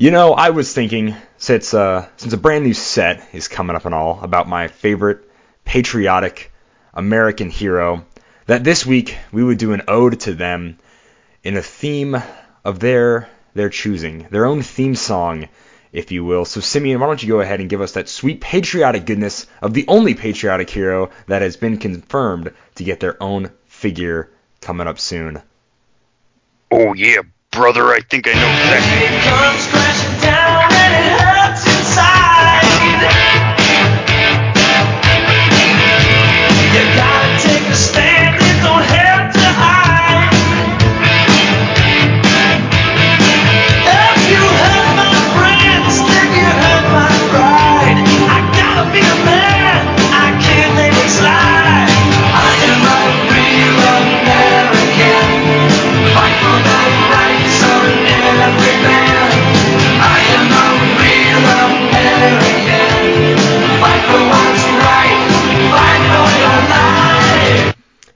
You know, I was thinking since uh, since a brand new set is coming up and all about my favorite patriotic American hero, that this week we would do an ode to them in a theme of their their choosing, their own theme song, if you will. So Simeon, why don't you go ahead and give us that sweet patriotic goodness of the only patriotic hero that has been confirmed to get their own figure coming up soon. Oh yeah, brother, I think I know exactly. Gotta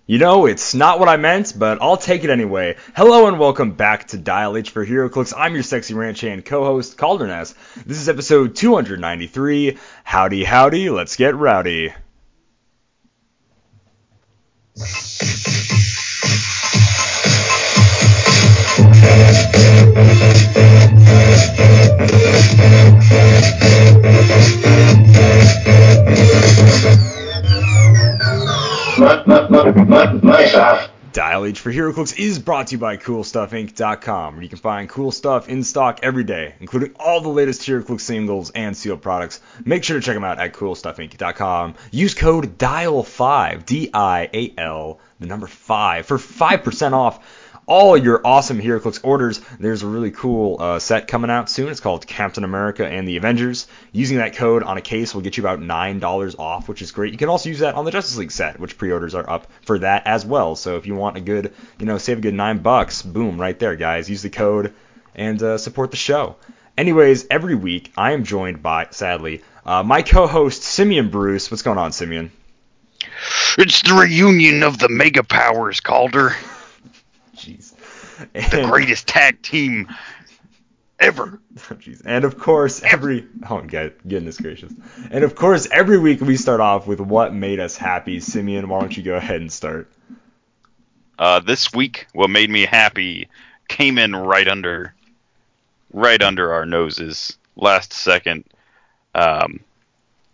You know, it's not what I meant, but I'll take it anyway. Hello and welcome back to Dial H for HeroClix. I'm your sexy ranch hand co-host, Calderness. This is episode 293. Howdy, howdy, let's get rowdy. Dial H for HeroClix is brought to you by CoolStuffInc.com, where you can find cool stuff in stock every day, including all the latest HeroClix singles and sealed products. Make sure to check them out at CoolStuffInc.com. Use code DIAL5, D-I-A-L, the number 5, for 5% off all your awesome HeroClix orders. There's a really cool uh, set coming out soon. It's called Captain America and the Avengers. Using that code on a case will get you about $9 off, which is great. You can also use that on the Justice League set, which pre-orders are up for that as well. So if you want a good, you know, save a good 9 bucks, boom, right there, guys. Use the code and uh, support the show. Anyways, every week I am joined by, sadly, uh, my co-host Simeon Bruce. What's going on, Simeon? It's the reunion of the mega powers, Calder. Jeez. The greatest tag team ever. Oh, jeez. And of course, every oh goodness gracious. And of course, every week we start off with what made us happy. Simeon, why don't you go ahead and start? Uh, this week, what made me happy came in right under, right under our noses last second. Um,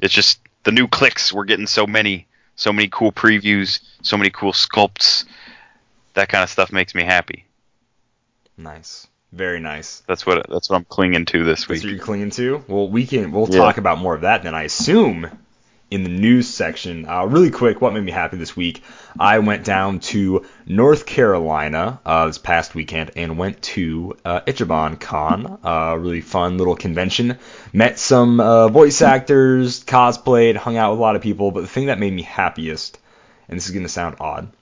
it's just the new clicks. We're getting so many, so many cool previews, so many cool sculpts. That kind of stuff makes me happy. Nice, very nice. That's what that's what I'm clinging to this That's week. what you're clinging to. Well, we can we'll Yeah. talk about more of that then. I assume in the news section. Uh, really quick, what made me happy this week? I went down to North Carolina uh, this past weekend and went to uh, Ichiban Con, a really fun little convention. Met some uh, voice actors, cosplayed, hung out with a lot of people. But the thing that made me happiest, and this is going to sound odd,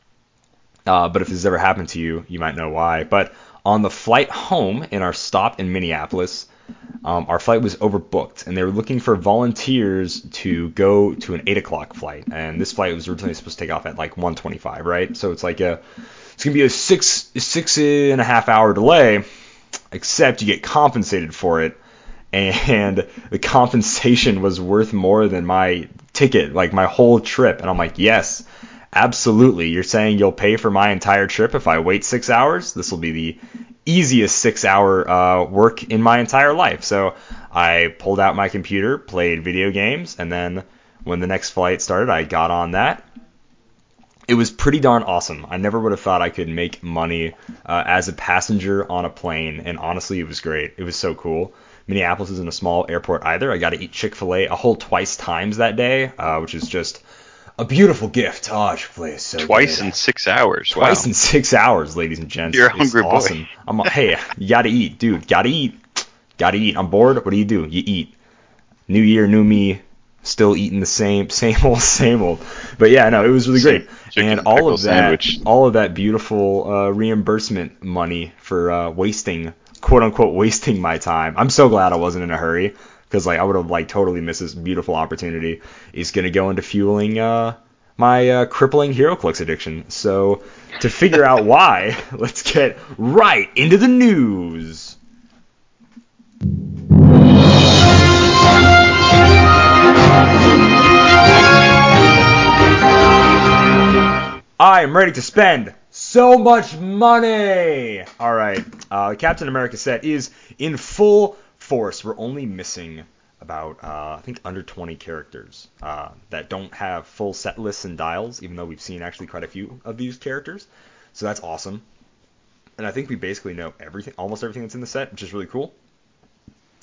uh, but if this has ever happened to you, you might know why. But on the flight home in our stop in Minneapolis, um, our flight was overbooked, and they were looking for volunteers to go to an eight o'clock flight. And this flight was originally supposed to take off at like 1:25, right? So it's like a, it's gonna be a six six and a half hour delay, except you get compensated for it, and the compensation was worth more than my ticket, like my whole trip. And I'm like, yes, absolutely. You're saying you'll pay for my entire trip if I wait six hours? This will be the easiest six hour uh, work in my entire life. So I pulled out my computer, played video games, and then when the next flight started, I got on that. It was pretty darn awesome. I never would have thought I could make money uh, as a passenger on a plane, and honestly, it was great. It was so cool. Minneapolis isn't a small airport either. I got to eat Chick fil A a whole twice times that day, uh, which is just a beautiful gift. Oh, Chick fil so Twice good. in six hours. Twice wow. in six hours, ladies and gents. You're It's hungry boy. awesome. I'm hey, you gotta eat, dude. Gotta eat. Gotta eat. I'm bored. What do you do? You eat. New year, new me. Still eating the same, same old, same old. But yeah, no, it was really Same great. And all of that, sandwich. all of that beautiful uh, reimbursement money for uh, wasting, quote unquote, wasting my time. I'm so glad I wasn't in a hurry because like I would have like totally missed this beautiful opportunity. He's gonna go into fueling uh, my uh, crippling HeroClix addiction. So to figure out why, let's get right into the news. I am ready to spend so much money. All right, uh, Captain America set is in full force. We're only missing about uh, I think under 20 characters uh, that don't have full set lists and dials, even though we've seen actually quite a few of these characters. So that's awesome. And I think we basically know everything, almost everything that's in the set, which is really cool.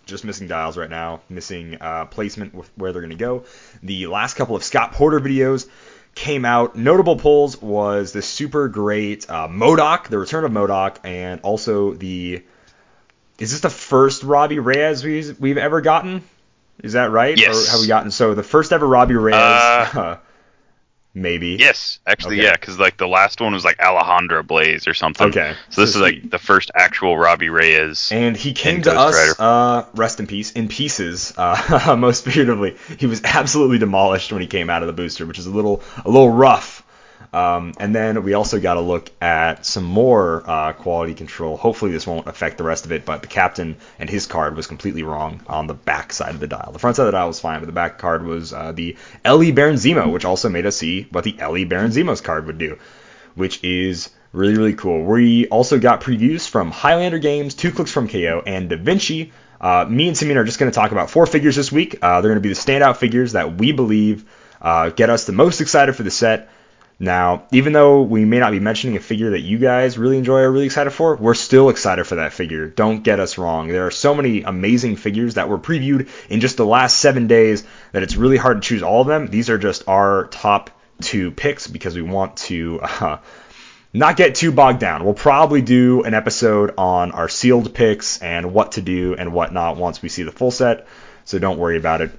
Just missing dials right now, missing uh, placement with where they're going to go. The last couple of Scott Porter videos came out. Notable pulls was the super great uh, MODOK, the return of MODOK, and also the. Is this the first Robbie Reyes we've, we've ever gotten? Is that right? Yes. Or have we gotten so the first ever Robbie Reyes? Uh, maybe. Yes, actually, Okay. yeah, because like the last one was like Alejandra Blaze or something. Okay, So this so is like sweet. the first actual Robbie Reyes. And he came to us, uh, rest in peace, in pieces, uh, most figuratively. He was absolutely demolished when he came out of the booster, which is a little, a little rough. Um, and then we also got to look at some more uh, quality control. Hopefully this won't affect the rest of it, but the captain and his card was completely wrong on the back side of the dial. The front side of the dial was fine, but the back card was uh, the Ellie Baron Zemo, which also made us see what the Ellie Baron Zemo's card would do which is really, really cool. We also got previews from Highlander Games, Two Clicks from KO, and Da Vinci. Uh, me and Simeon are just going to talk about four figures this week. Uh, they're going to be the standout figures that we believe uh, get us the most excited for the set. Now, even though we may not be mentioning a figure that you guys really enjoy or really excited for, we're still excited for that figure. Don't get us wrong. There are so many amazing figures that were previewed in just the last seven days that it's really hard to choose all of them. These are just our top two picks because we want to uh, not get too bogged down. We'll probably do an episode on our sealed picks and what to do and what not once we see the full set, so don't worry about it.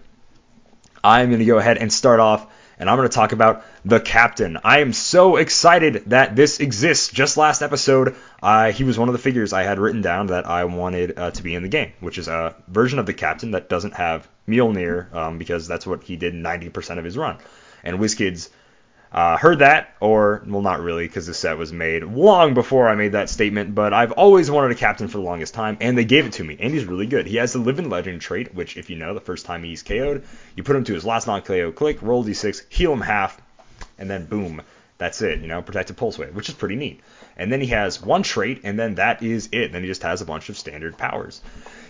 I'm going to go ahead and start off, and I'm going to talk about the captain. I am so excited that this exists. Just last episode, uh, he was one of the figures I had written down that I wanted uh, to be in the game, which is a version of the captain that doesn't have Mjolnir, um, because that's what he did 90% of his run. And WizKids uh, heard that, or well, not really, because the set was made long before I made that statement. But I've always wanted a captain for the longest time, and they gave it to me. And he's really good. He has the Living Legend trait, which, if you know, the first time he's KO'd, you put him to his last non-KO click, roll d6, heal him half, and then boom, that's it. You know, protected pulse wave, which is pretty neat. And then he has one trait, and then that is it. Then he just has a bunch of standard powers.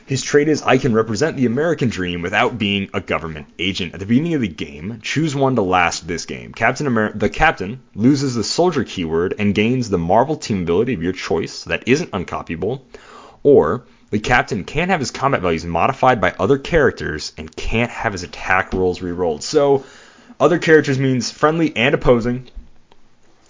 His trait is I can represent the American dream without being a government agent. At the beginning of the game, choose one to last this game. Captain Amer- the captain loses the soldier keyword and gains the Marvel team ability of your choice that isn't uncopyable, or the captain can't have his combat values modified by other characters and can't have his attack rolls rerolled. So, other characters means friendly and opposing.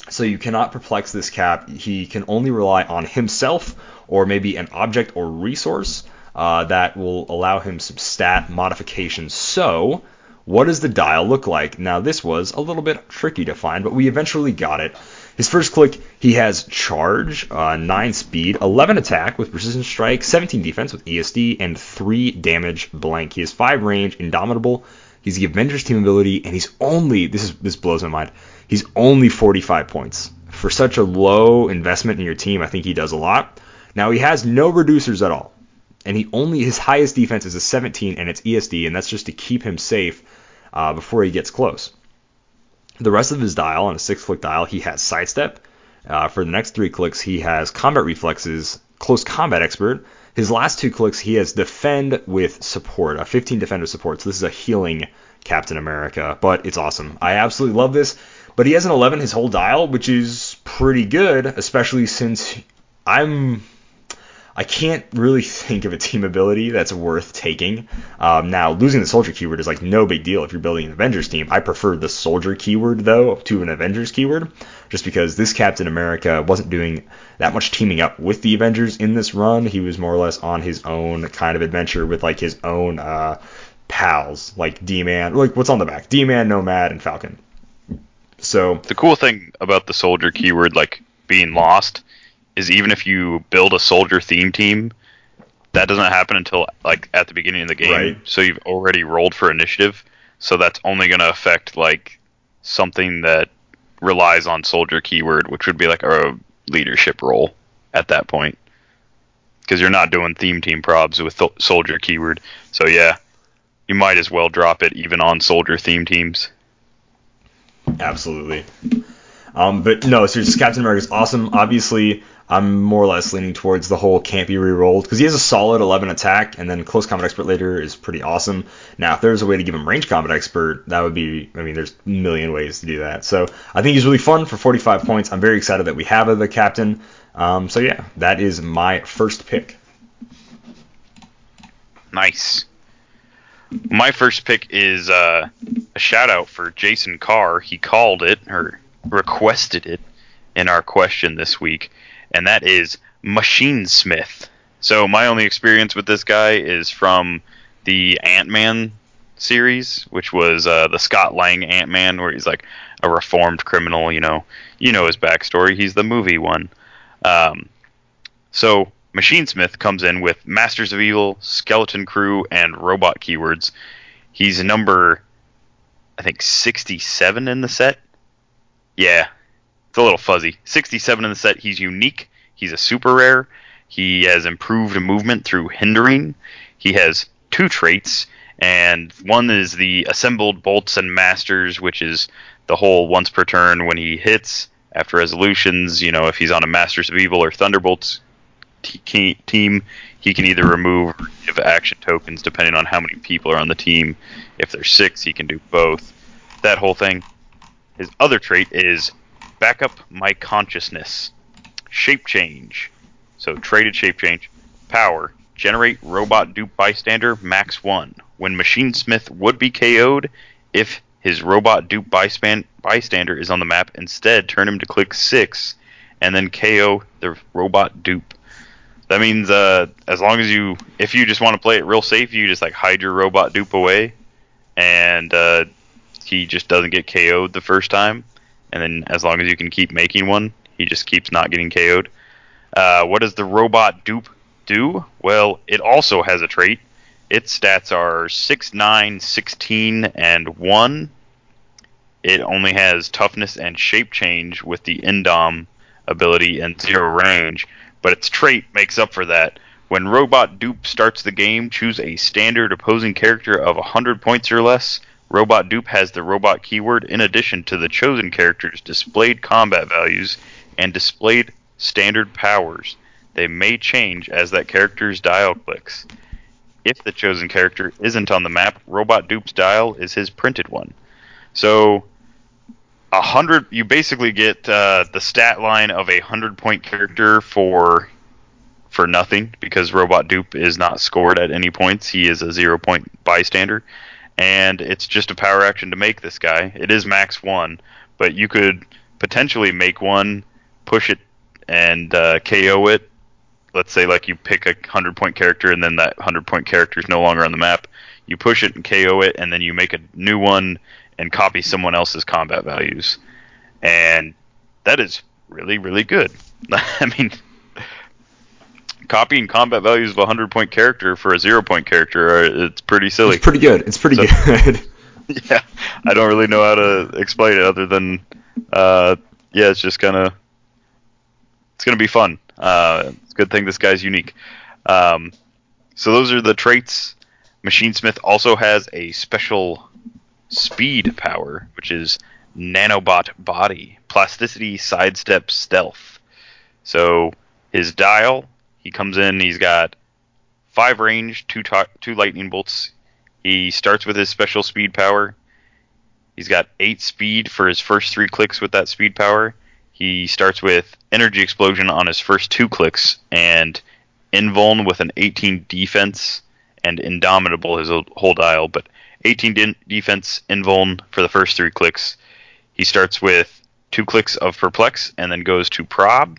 So you cannot perplex this cap. He can only rely on himself or maybe an object or resource uh, that will allow him some stat modifications. So, what does the dial look like? Now, this was a little bit tricky to find, but we eventually got it. His first click, he has charge, uh, 9 speed, 11 attack with precision strike, 17 defense with ESD, and 3 damage blank. He has 5 range, indomitable. He's the Avengers team ability, and he's only this is this blows my mind. He's only 45 points. For such a low investment in your team, I think he does a lot. Now he has no reducers at all. And he only his highest defense is a 17 and it's ESD, and that's just to keep him safe uh, before he gets close. The rest of his dial on a six click dial, he has sidestep. Uh, for the next three clicks, he has combat reflexes, close combat expert. His last two clicks, he has defend with support, a 15 defender support. So this is a healing Captain America, but it's awesome. I absolutely love this. But he has an 11 his whole dial, which is pretty good, especially since I'm I can't really think of a team ability that's worth taking. Um, now, losing the soldier keyword is like no big deal if you're building an Avengers team. I prefer the soldier keyword though to an Avengers keyword, just because this Captain America wasn't doing that much teaming up with the Avengers in this run. He was more or less on his own kind of adventure with like his own uh, pals, like D-Man, like what's on the back, D-Man, Nomad, and Falcon. So The cool thing about the soldier keyword like being lost is even if you build a soldier theme team, that doesn't happen until like at the beginning of the game. Right. So you've already rolled for initiative. So that's only going to affect like something that relies on soldier keyword, which would be like a leadership role at that point. Because you're not doing theme team probs with th- soldier keyword. So yeah, you might as well drop it even on soldier theme teams. Absolutely. Um, but no, seriously, Captain America is awesome. Obviously, I'm more or less leaning towards the whole can't be re-rolled because he has a solid 11 attack, and then close combat expert later is pretty awesome. Now, if there's a way to give him range combat expert, that would be. I mean, there's a million ways to do that. So I think he's really fun for 45 points. I'm very excited that we have the captain. Um, so yeah, that is my first pick. Nice. My first pick is uh, a shout out for Jason Carr. He called it or requested it in our question this week, and that is Machine Smith. So my only experience with this guy is from the Ant Man series, which was uh, the Scott Lang Ant Man, where he's like a reformed criminal. You know, you know his backstory. He's the movie one. Um, so Machine Smith comes in with Masters of Evil, Skeleton Crew, and Robot keywords. He's number, I think, 67 in the set. Yeah, it's a little fuzzy. 67 in the set. He's unique. He's a super rare. He has improved movement through hindering. He has two traits, and one is the assembled bolts and masters, which is the whole once per turn when he hits after resolutions. You know, if he's on a Masters of Evil or Thunderbolts team, he can either remove or give action tokens depending on how many people are on the team. If there's six, he can do both. That whole thing. His other trait is backup my consciousness. Shape change. So traded shape change. Power. Generate robot dupe bystander max 1. When Machine Smith would be KO'd, if his robot dupe bystander is on the map, instead turn him to click 6 and then KO the robot dupe. That means uh, as long as you, if you just want to play it real safe, you just like hide your robot dupe away, and uh, he just doesn't get KO'd the first time. And then as long as you can keep making one, he just keeps not getting KO'd. Uh, what does the robot dupe do? Well, it also has a trait. Its stats are 6, 9, 16, and 1. It only has toughness and shape change with the Indom ability and zero range, but its trait makes up for that. When Robot Dupe starts the game, choose a standard opposing character of 100 points or less. Robot Dupe has the robot keyword in addition to the chosen character's displayed combat values and displayed standard powers. They may change as that character's dial clicks. If the chosen character isn't on the map, Robot Dupe's dial is his printed one. So, a hundred, you basically get uh, the stat line of a hundred point character for for nothing because Robot Dupe is not scored at any points. He is a zero point bystander, and it's just a power action to make this guy. It is max one, but you could potentially make one, push it, and uh, KO it. Let's say like you pick a hundred point character, and then that hundred point character is no longer on the map. You push it and KO it, and then you make a new one and copy someone else's combat values, and that is really really good. I mean, copying combat values of a hundred point character for a zero point character, uh, it's pretty silly. It's pretty good. It's pretty So- good. yeah, I don't really know how to explain it other than, uh, yeah, it's just gonna, it's gonna be fun. Uh, it's a good thing this guy's unique. Um, so those are the traits. Machine Smith also has a special speed power, which is nanobot body, plasticity, sidestep, stealth. So his dial, he comes in, he's got five range, two to- two lightning bolts. He starts with his special speed power. He's got eight speed for his first three clicks with that speed power. He starts with energy explosion on his first two clicks and invuln with an 18 defense and indomitable his whole dial, but 18 de- defense invuln for the first three clicks. He starts with two clicks of perplex and then goes to prob,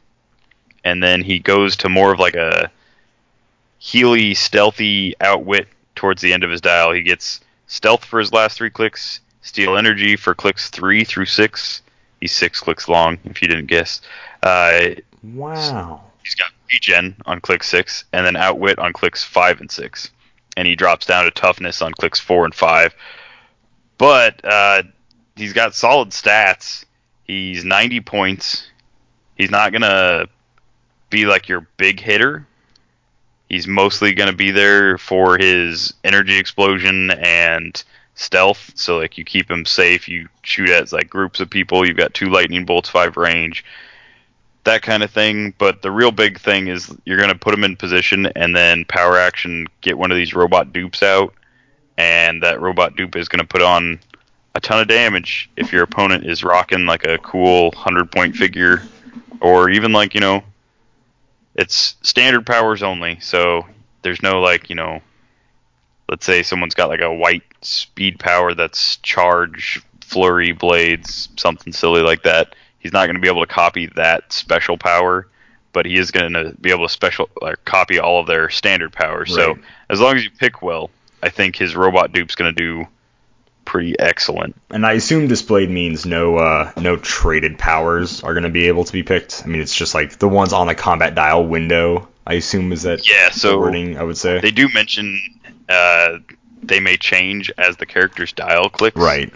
and then he goes to more of like a healy, stealthy outwit towards the end of his dial. He gets stealth for his last three clicks, steal energy for clicks three through six. He's six clicks long, if you didn't guess. Uh, wow. he's got regen on click six, and then outwit on clicks five and six, and he drops down to toughness on clicks four and five. But uh, he's got solid stats. He's 90 points. He's not gonna be like your big hitter. He's mostly gonna be there for his energy explosion and stealth, so like you keep him safe. You shoot at like groups of people. You've got two lightning bolts, five range, that kind of thing. But the real big thing is you're gonna put them in position and then power action get one of these robot dupes out, and that robot dupe is gonna put on a ton of damage if your opponent is rocking like a cool hundred point figure, or even like you know, it's standard powers only. So there's no like you know let's say someone's got like a white speed power that's charge flurry blades something silly like that he's not going to be able to copy that special power but he is going to be able to special like copy all of their standard powers so as long as you pick well i think his robot dupe's going to do pretty excellent And I assume displayed means no uh, no traded powers are going to be able to be picked. I mean, it's just like the ones on the combat dial window. I assume is that yeah so wording I would say. they do mention uh, they may change as the character's dial clicks right.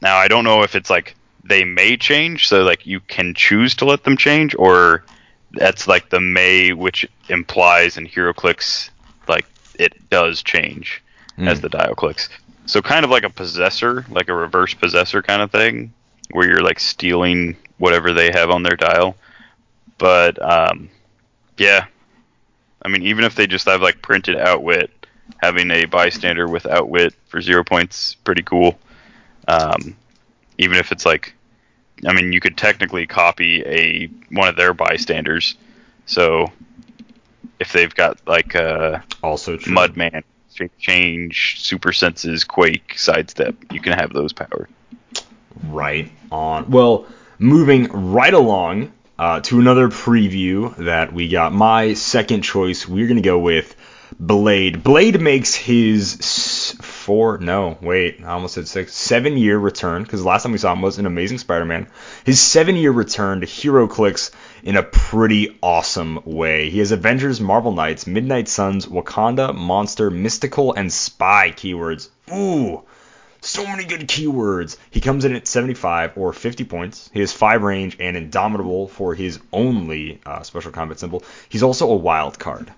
Now I don't know if it's like they may change, so like you can choose to let them change, or that's like the may, which implies in HeroClix like it does change as Hmm. the dial clicks. So kind of like a possessor, like a reverse possessor kind of thing, where you're like stealing whatever they have on their dial. But um, yeah, I mean even if they just have like printed outwit, having a bystander with outwit for zero points, pretty cool. Um, even if it's like, I mean, you could technically copy a one of their bystanders. So if they've got like uh, Also true. Mudman, Change, Super Senses, Quake, Sidestep, you can have those powers. Right on. Well, moving right along uh, to another preview that we got. My second choice, we're gonna go with Blade. Blade makes his four, no, wait, I almost said six, seven year return because last time we saw him was an Amazing Spider-Man. His seven year return to HeroClix in a pretty awesome way. He has Avengers, Marvel Knights, Midnight Suns, Wakanda, Monster, Mystical, and Spy keywords. Ooh. So many good keywords. He comes in at 75 or 50 points. He has 5 range and Indomitable for his only uh, special combat symbol. He's also a wild card.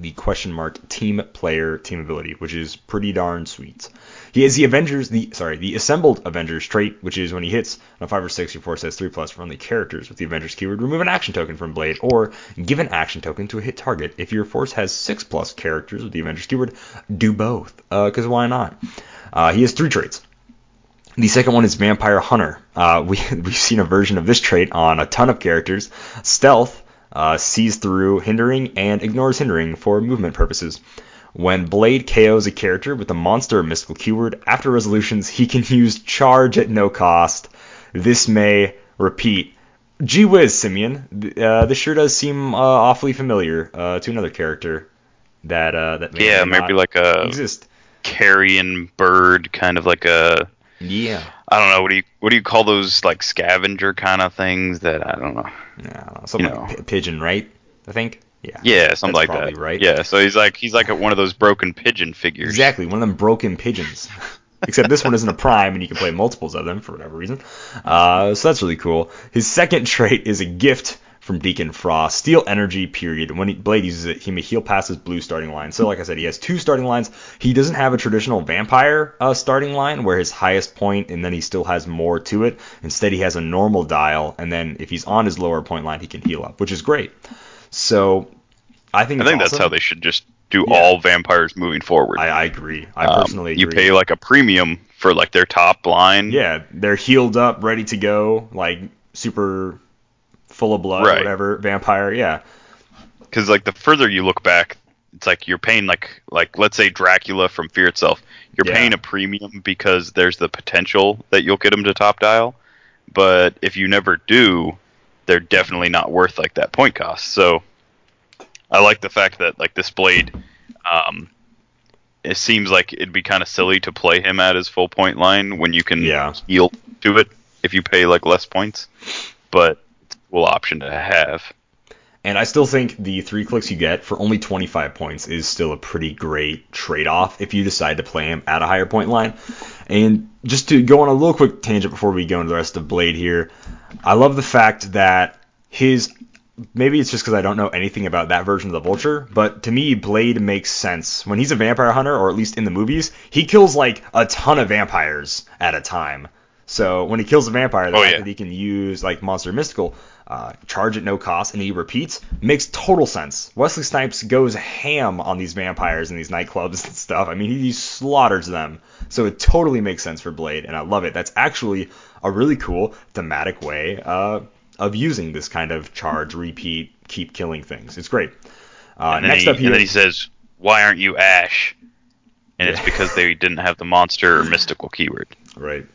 The question mark team player team ability, which is pretty darn sweet. He has the Avengers, the sorry, the assembled Avengers trait, which is when he hits on a five or six, your force has three plus for only characters with the Avengers keyword. Remove an action token from Blade, or give an action token to a hit target. If your force has six plus characters with the Avengers keyword, do both. Because why not? Uh, he has three traits. The second one is Vampire Hunter. Uh, we, we've seen a version of this trait on a ton of characters. Stealth uh, sees through hindering and ignores hindering for movement purposes. When Blade KOs a character with a monster or mystical keyword, after resolutions, he can use Charge at no cost. This may repeat. Gee whiz, Simeon. Uh, this sure does seem uh, awfully familiar uh, to another character that uh, that may Yeah, maybe like a exist. carrion bird, kind of like a Yeah. I don't know what do you what do you call those like scavenger kind of things that I don't know. Yeah, something You like know. pi- pigeon, right? I think. Yeah. Yeah, something like probably that. right. Yeah, so he's like he's like a, one of those broken pigeon figures. Exactly, one of them broken pigeons. Except this one isn't a prime, and you can play multiples of them for whatever reason. Uh, so that's really cool. His second trait is a gift from Deacon Frost. Steal energy, period. When he, Blade uses it, he may heal past his blue starting line. So, like I said, he has two starting lines. He doesn't have a traditional vampire uh, starting line where his highest point and then he still has more to it. Instead, he has a normal dial, and then if he's on his lower point line, he can heal up, which is great. So, I think I think that's how they should just do Yeah. all vampires moving forward. I, I agree. I Um, personally agree. You pay like a premium for like their top line. Yeah, they're healed up, ready to go, like super full of blood, Right. whatever. Vampire, yeah, because like the further you look back, it's like you're paying like like let's say Dracula from Fear itself. You're Yeah. paying a premium because there's the potential that you'll get them to top dial, but if you never do, they're definitely not worth like that point cost. So I like the fact that like this blade, um, it seems like it'd be kind of silly to play him at his full point line when you can Yeah. heal to it if you pay like less points, but cool option to have. and I still think the three clicks you get for only 25 points is still a pretty great trade-off if you decide to play him at a higher point line. And just to go on a little quick tangent before we go into the rest of Blade here, I love the fact that his maybe it's just because I don't know anything about that version of the Vulture, but to me, Blade makes sense. When he's a vampire hunter, or at least in the movies, he kills like a ton of vampires at a time. So when he kills a vampire, the Oh, fact yeah. that he can use like Monster Mystical, uh, charge at no cost, and he repeats, makes total sense. Wesley Snipes goes ham on these vampires and these nightclubs and stuff. I mean, he slaughters them. So it totally makes sense for Blade, and I love it. That's actually a really cool thematic way uh, of using this kind of charge, repeat, keep killing things. It's great. Uh, and, then next he, up here, and then he says, "Why aren't you Ash?" And it's because they didn't have the monster or mystical keyword. Right.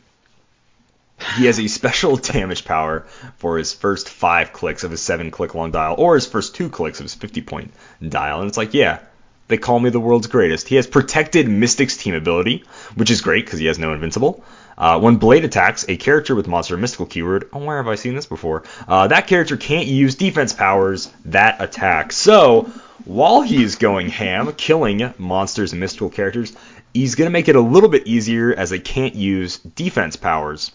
He has a special damage power for his first five clicks of his seven click long dial, or his first two clicks of his 50 point dial. And it's like, yeah, they call me the world's greatest. He has protected Mystic's team ability, which is great because he has no invincible. Uh, when Blade attacks a character with monster mystical keyword, oh, where have I seen this before? Uh, that character can't use defense powers that attack. So while he's going ham, killing monsters and mystical characters, he's going to make it a little bit easier as they can't use defense powers.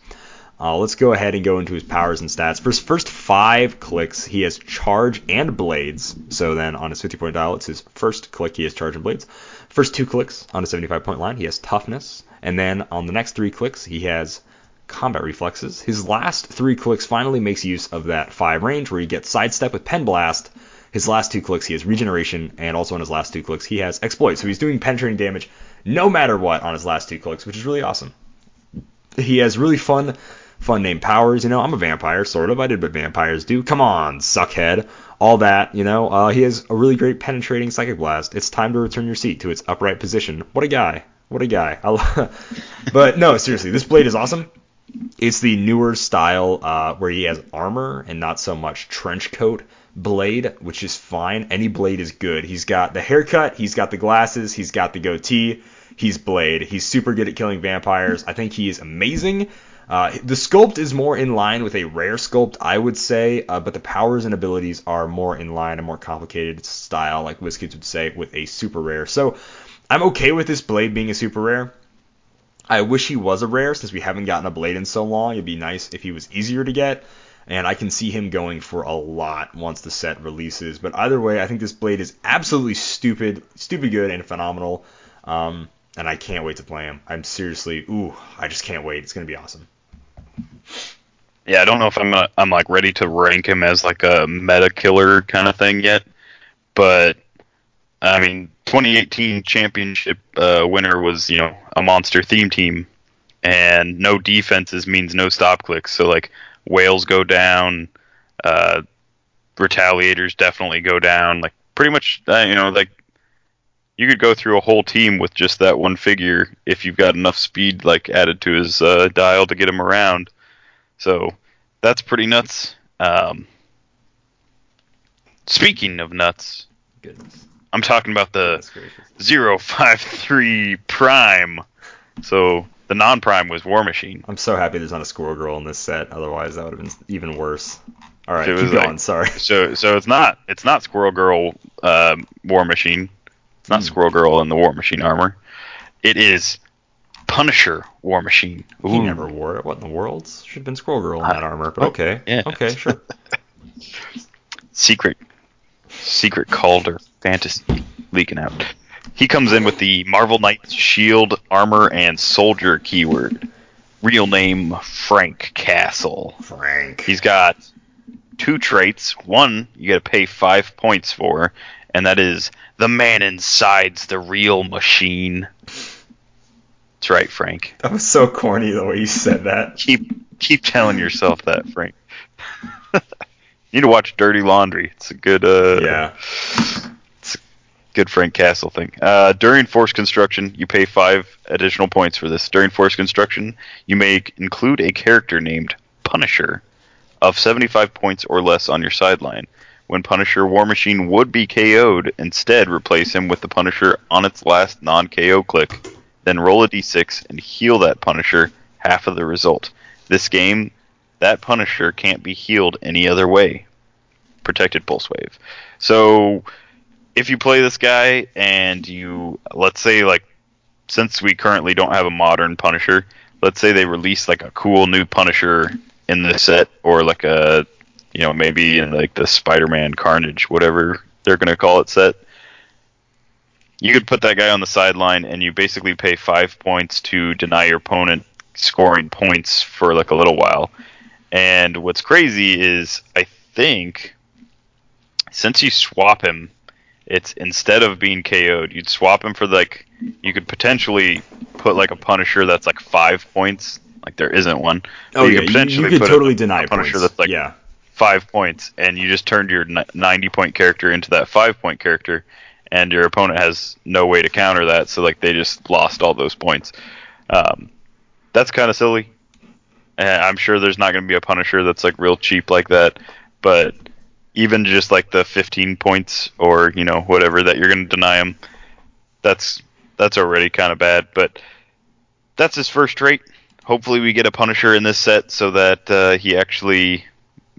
Uh, let's go ahead and go into his powers and stats. For his first five clicks, he has charge and blades. So then on his 50 point dial, it's his first click, he has charge and blades. First two clicks on a 75 point line, he has toughness. And then on the next three clicks, he has combat reflexes. His last three clicks finally makes use of that five range where he gets sidestep with pen blast. His last two clicks, he has regeneration, and also on his last two clicks, he has exploit. So he's doing penetrating damage no matter what on his last two clicks, which is really awesome he has really fun fun name powers you know i'm a vampire sort of i did what vampires do come on suckhead all that you know uh, he has a really great penetrating psychic blast it's time to return your seat to its upright position what a guy what a guy but no seriously this blade is awesome it's the newer style uh, where he has armor and not so much trench coat blade, which is fine. Any blade is good. He's got the haircut, he's got the glasses, he's got the goatee. He's Blade. He's super good at killing vampires. I think he is amazing. Uh, the sculpt is more in line with a rare sculpt, I would say, uh, but the powers and abilities are more in line, a more complicated style, like WizKids would say, with a super rare. So I'm okay with this blade being a super rare. I wish he was a rare since we haven't gotten a blade in so long. It'd be nice if he was easier to get, and I can see him going for a lot once the set releases. But either way, I think this blade is absolutely stupid, stupid good and phenomenal. Um, and I can't wait to play him. I'm seriously, ooh, I just can't wait. It's gonna be awesome. Yeah, I don't know if I'm uh, I'm like ready to rank him as like a meta killer kind of thing yet, but I mean, 2018 championship uh, winner was you know a monster theme team, and no defenses means no stop clicks. So like whales go down, uh, retaliators definitely go down. Like pretty much, uh, you know, like you could go through a whole team with just that one figure if you've got enough speed like added to his uh, dial to get him around. So that's pretty nuts. Um, speaking of nuts, Goodness, I'm talking about the that's 053 Prime. So the non-prime was War Machine. I'm so happy there's not a Squirrel Girl in this set. Otherwise, that would have been even worse. All right, It keep going. like- Sorry. So so it's not it's not Squirrel Girl um, War Machine. It's not Hmm. Squirrel Girl in the War Machine armor. It is Punisher War Machine. He never wore it. What in the world? Should have been Squirrel Girl in that armor. But oh, okay. yeah. Okay, sure. secret secret Calder fantasy leaking out. He comes in with the Marvel Knights shield, armor, and soldier keyword. Real name Frank Castle. Frank. He's got two traits. One you got to pay five points for, and that is the man inside's the real machine. That's right, Frank. That was so corny the way you said that. Keep keep telling yourself that, Frank. you need to watch Dirty Laundry. It's a good uh Yeah. it's good Frank Castle thing. Uh, during force construction, you pay five additional points for this. During force construction, you may include a character named Punisher of 75 points or less on your sideline. When Punisher War Machine would be KO'd, instead replace him with the Punisher on its last non KO click. Then roll a d6 and heal that Punisher half of the result. This game, that Punisher can't be healed any other way. Protected Pulse Wave. So, if you play this guy and you let's say like since we currently don't have a modern Punisher, let's say they release like a cool new Punisher in this set or like a you know, maybe in like the Spider-Man Carnage, whatever they're gonna call it set. You could put that guy on the sideline, and you basically pay five points to deny your opponent scoring points for like a little while. And what's crazy is, I think, since you swap him, it's instead of being KO'd, you'd swap him for like you could potentially put like a Punisher that's like five points. Like there isn't one. Oh yeah, could you, potentially you could put a- totally deny a Punisher points. that's like yeah, five points, and you just turned your 90 point character into that five point character, and your opponent has no way to counter that, so like they just lost all those points. Um, that's kind of silly. And I'm sure there's not going to be a Punisher that's like real cheap like that, but even just like the 15 points or you know whatever that you're going to deny him, that's that's already kind of bad. But that's his first trait. Hopefully, we get a Punisher in this set so that uh, he actually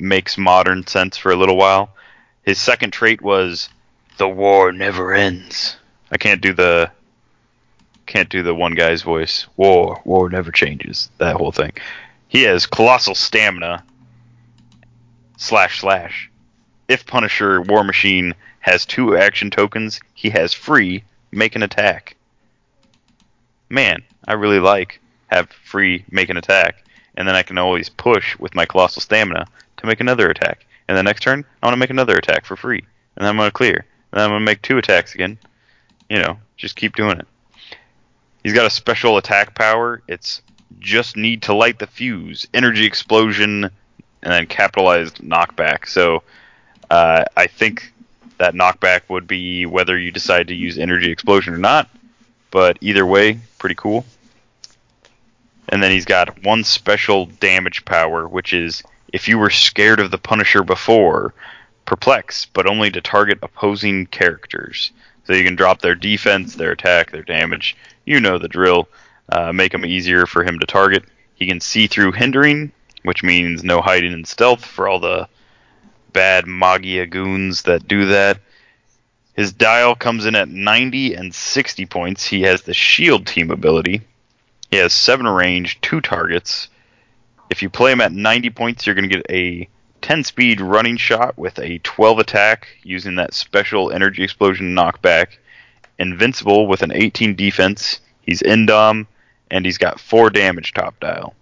makes modern sense for a little while. His second trait was the war never ends. I can't do the can't do the one guy's voice. War, war never changes. That whole thing. He has colossal stamina. Slash slash. If Punisher War Machine has two action tokens, he has free make an attack. Man, I really like have free make an attack, and then I can always push with my colossal stamina to make another attack. And the next turn, I want to make another attack for free, and then I'm going to clear, and then I'm going to make two attacks again. You know, just keep doing it. He's got a special attack power. It's just need to light the fuse, energy explosion, and then capitalized knockback. So uh, I think that knockback would be whether you decide to use energy explosion or not. But either way, pretty cool. And then he's got one special damage power, which is if you were scared of the Punisher before, perplex, but only to target opposing characters. So you can drop their defense, their attack, their damage. You know the drill. Uh, make them easier for him to target. He can see through hindering, which means no hiding and stealth for all the bad Maggia goons that do that. His dial comes in at 90 and 60 points. He has the shield team ability. He has 7 range, 2 targets. If you play him at 90 points, you're going to get a 10 speed running shot with a 12 attack using that special energy explosion knockback. Invincible with an 18 defense. He's Indom, and he's got 4 damage top dial.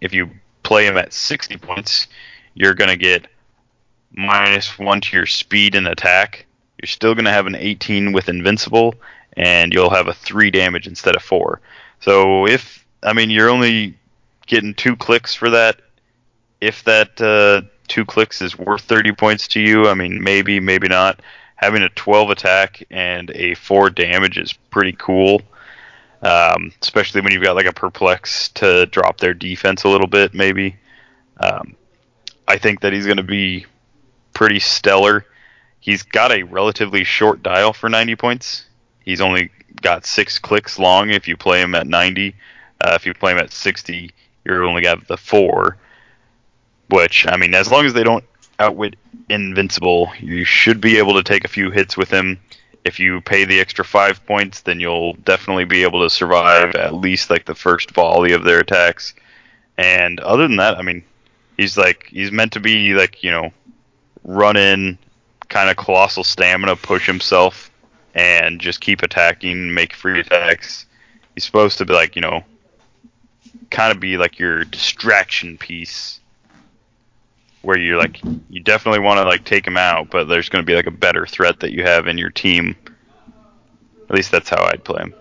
If you play him at 60 points, you're going to get minus 1 to your speed and attack. You're still going to have an 18 with Invincible, and you'll have a 3 damage instead of 4. So if, I mean, you're only getting 2 clicks for that. If that uh, 2 clicks is worth 30 points to you, I mean, maybe, maybe not. Having a 12 attack and a 4 damage is pretty cool. Um, especially when you've got like a perplex to drop their defense a little bit, maybe. Um, I think that he's going to be pretty stellar. He's got a relatively short dial for 90 points. He's only got six clicks long if you play him at 90. Uh, if you play him at 60, you're only got the four. Which, I mean, as long as they don't outwit Invincible, you should be able to take a few hits with him. If you pay the extra five points, then you'll definitely be able to survive at least like the first volley of their attacks. And other than that, I mean, he's like he's meant to be like you know, run in, kind of colossal stamina, push himself, and just keep attacking, make free attacks. He's supposed to be like you know, kind of be like your distraction piece where you're like you definitely want to like take him out, but there's going to be like a better threat that you have in your team. At least that's how I'd play him.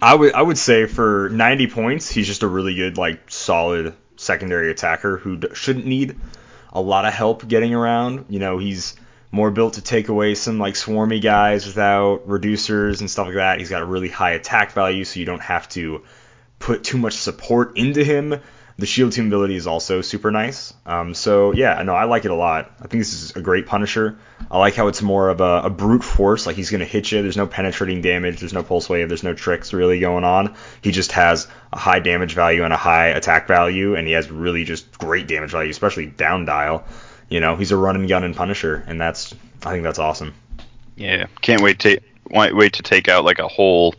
I would I would say for 90 points, he's just a really good like solid secondary attacker who d- shouldn't need a lot of help getting around. You know, he's more built to take away some like swarmy guys without reducers and stuff like that. He's got a really high attack value, so you don't have to put too much support into him. The shield team ability is also super nice. Um, so yeah, no, I like it a lot. I think this is a great Punisher. I like how it's more of a, a brute force. Like he's gonna hit you. There's no penetrating damage. There's no pulse wave. There's no tricks really going on. He just has a high damage value and a high attack value, and he has really just great damage value, especially down dial. You know, he's a run and gun and Punisher, and that's I think that's awesome. Yeah, can't wait to wait, wait to take out like a whole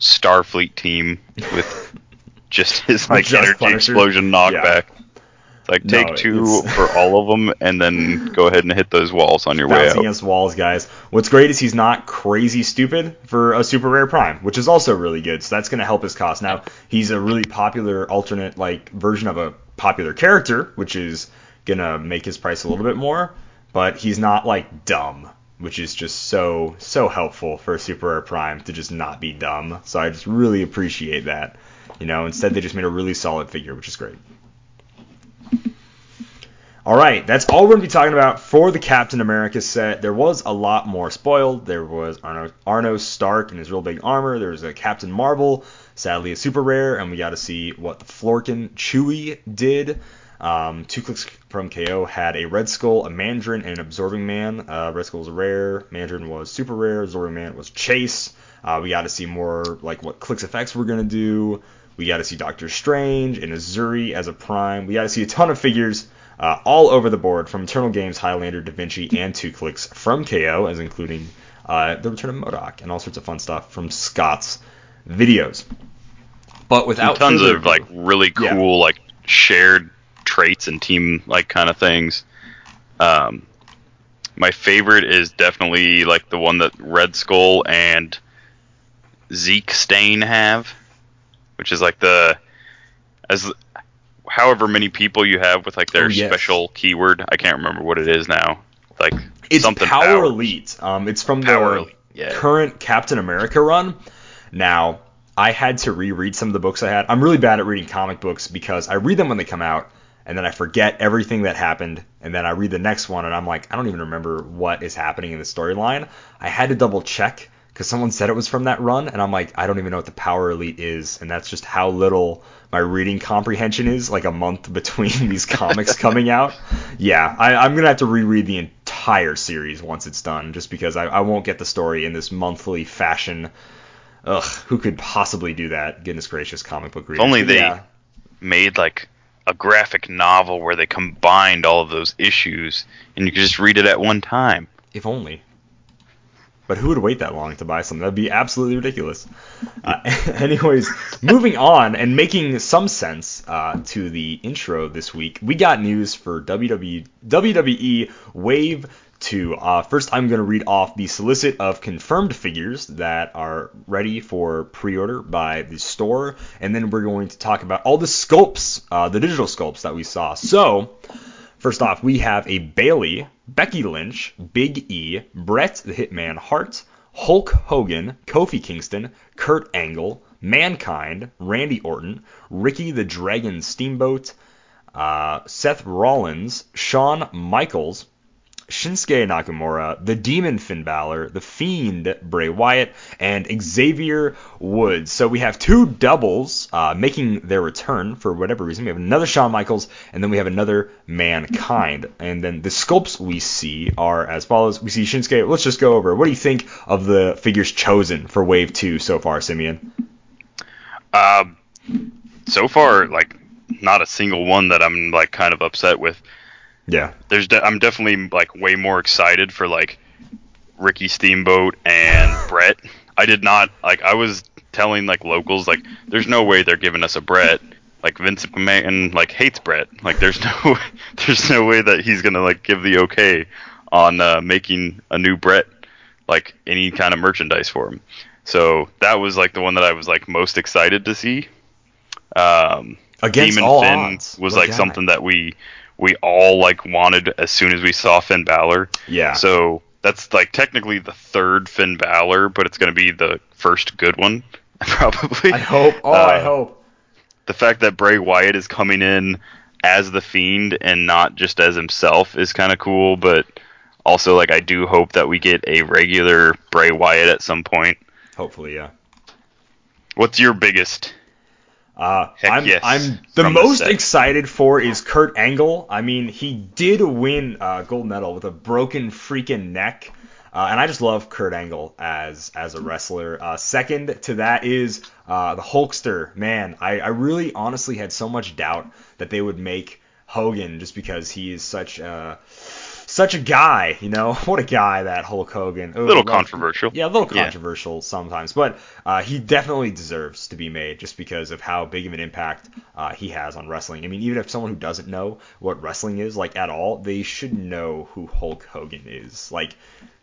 Starfleet team with just his like Just energy Punisher? explosion knockback. It's like No, take two for all of them, and then go ahead and hit those walls on your way out. against walls, guys. What's great is he's not crazy stupid for a super rare prime, which is also really good. So that's going to help his cost. Now he's a really popular alternate like version of a popular character, which is gonna make his price a little bit more. But he's not like dumb, which is just so so helpful for a super rare prime to just not be dumb. So I just really appreciate that. You know, instead they just made a really solid figure, which is great. All right, that's all we're going to be talking about for the Captain America set. There was a lot more spoiled. There was Arno, Arno Stark in his real big armor. There was a Captain Marvel, sadly a super rare, and we got to see what the Flerken Chewie did. Um, two clicks from KO had a Red Skull, a Mandarin, and an Absorbing Man. Uh, Red Skull was rare, Mandarin was super rare, Absorbing Man was Chase. Uh, we got to see more like what Clix effects we're gonna do. We got to see Doctor Strange and Azuri as a Prime. We got to see a ton of figures uh, all over the board from Eternal Games, Highlander, Da Vinci, and two clicks from KO, as including uh, the return of MODOK and all sorts of fun stuff from Scott's videos. But without tons further of like really Yeah. cool like shared traits and team like kind of things. Um, my favorite is definitely like the one that Red Skull and Zeke Stane have, which is like the as however many people you have with like their Oh, yes. special keyword. I can't remember what it is now. Like It's something Power power. Elite. Um, it's from Power the Elite, yeah. current Captain America run. Now, I had to reread some of the books I had. I'm really bad at reading comic books because I read them when they come out, and then I forget everything that happened, and then I read the next one, and I'm like, I don't even remember what is happening in the storyline. I had to double check because someone said it was from that run, and I'm like, I don't even know what the Power Elite is, and that's just how little my reading comprehension is. Like a month between these comics coming out. Yeah, I, I'm gonna have to reread the entire series once it's done, just because I, I won't get the story in this monthly fashion. Ugh, who could possibly do that? Goodness gracious, comic book readers. only they- yeah, made like a graphic novel where they combined all of those issues and you could just read it at one time. if only. But who would wait that long to buy something? That'd be absolutely ridiculous. Uh, anyways, moving on and making some sense uh, to the intro this week, we got news for WWE, WWE Wave 2. Uh, first, I'm going to read off the solicit of confirmed figures that are ready for pre order by the store, and then we're going to talk about all the sculpts, uh, the digital sculpts that we saw. So, First off, we have a Bayley, Becky Lynch, Big E, Bret the Hitman Hart, Hulk Hogan, Kofi Kingston, Kurt Angle, Mankind, Randy Orton, Ricky the Dragon Steamboat, uh, Seth Rollins, Shawn Michaels, Shinsuke Nakamura, the Demon Finn Balor, the Fiend Bray Wyatt, and Xavier Woods. So we have two doubles uh, making their return for whatever reason. We have another Shawn Michaels, and then we have another Mankind. And then the sculpts we see are as follows. We see Shinsuke. Let's just go over. What do you think of the figures chosen for Wave 2 so far, Simeon? Um, so far, like not a single one that I'm like kind of upset with. Yeah. There's de- I'm definitely like way more excited for like Ricky Steamboat and Bret. I did not like I was telling like locals like there's no way they're giving us a Bret. Like Vince McMahon like hates Bret. Like there's no there's no way that he's gonna like give the okay on uh, making a new Bret like any kind of merchandise for him. So that was like the one that I was like most excited to see. Um, Against Demon all Finn odds. was like something that we we all like wanted as soon as we saw Finn Balor. Yeah. So that's like technically the third Finn Balor, but it's going to be the first good one, probably. I hope. Oh, I Uh, hope. The fact that Bray Wyatt is coming in as the Fiend and not just as himself is kind of cool, but also like I do hope that we get a regular Bray Wyatt at some point. Hopefully, yeah. What's your biggest? Uh, I'm, yes, I'm the from the most excited for is Kurt Angle. I mean, he did win uh, gold medal with a broken freaking neck, uh, and I just love Kurt Angle as as a wrestler. Uh, second to that is uh, the Hulkster. Man, I, I really honestly had so much doubt that they would make Hogan just because he is such a such a guy, you know. What a guy that Hulk Hogan. A little controversial. Yeah, a little Yeah. controversial sometimes, but uh, he definitely deserves to be made just because of how big of an impact uh, he has on wrestling. I mean, even if someone who doesn't know what wrestling is like at all, they should know who Hulk Hogan is. Like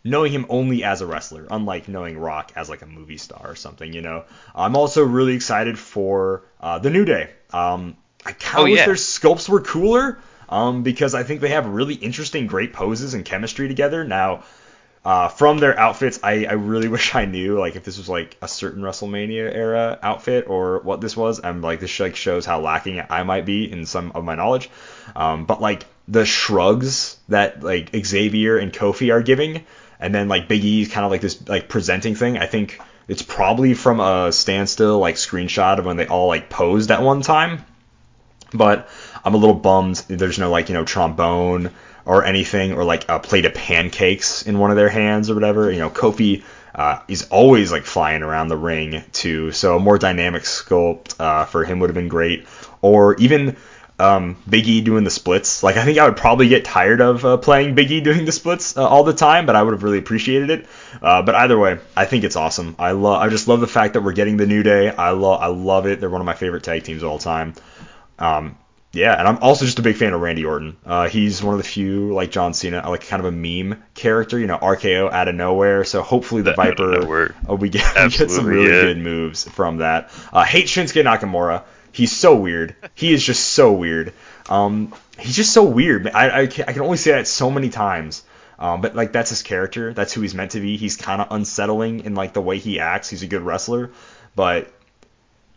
knowing him only as a wrestler, unlike knowing Rock as like a movie star or something. You know. I'm also really excited for uh, the New Day. Um, I kind of Oh, wish yeah. their sculpts were cooler. Um, because I think they have really interesting, great poses and chemistry together. Now, uh, from their outfits, I, I really wish I knew like if this was like a certain WrestleMania era outfit or what this was. I'm like this like shows how lacking I might be in some of my knowledge. Um, but like the shrugs that like Xavier and Kofi are giving, and then like Big E's kind of like this like presenting thing. I think it's probably from a standstill like screenshot of when they all like posed at one time but I'm a little bummed there's no like you know trombone or anything or like a plate of pancakes in one of their hands or whatever. You know, Kofi uh, is always like flying around the ring too, so a more dynamic sculpt uh, for him would have been great. Or even um, Big E doing the splits. Like I think I would probably get tired of uh, playing Big E doing the splits uh, all the time, but I would have really appreciated it. Uh, but either way, I think it's awesome. I love. I just love the fact that we're getting the New Day. I love. I love it. They're one of my favorite tag teams of all time. Um, yeah, and I'm also just a big fan of Randy Orton. Uh, he's one of the few, like John Cena, like kind of a meme character, you know, RKO out of nowhere. So hopefully the Viper, uh, we get, we get some really yeah. good moves from that. Uh, hate Shinsuke Nakamura. He's so weird. He is just so weird. Um, he's just so weird. I, I, can, I can only say that so many times. Um, but like that's his character. That's who he's meant to be. He's kind of unsettling in like the way he acts. He's a good wrestler, but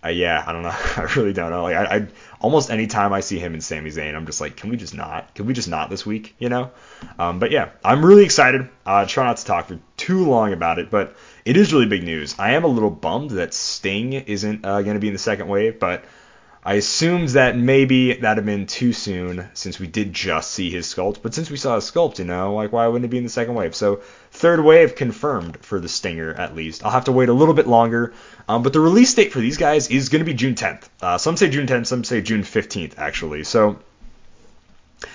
uh, yeah, I don't know. I really don't know. Like, I, I almost any time I see him and Sami Zayn, I'm just like, can we just not? Can we just not this week? You know? Um, but yeah, I'm really excited. Uh, try not to talk for too long about it, but it is really big news. I am a little bummed that Sting isn't uh, going to be in the second wave, but I assumed that maybe that'd have been too soon since we did just see his sculpt. But since we saw his sculpt, you know, like why wouldn't it be in the second wave? So third wave confirmed for the Stinger at least. I'll have to wait a little bit longer. Um, but the release date for these guys is going to be June 10th. Uh, some say June 10th, some say June 15th actually. So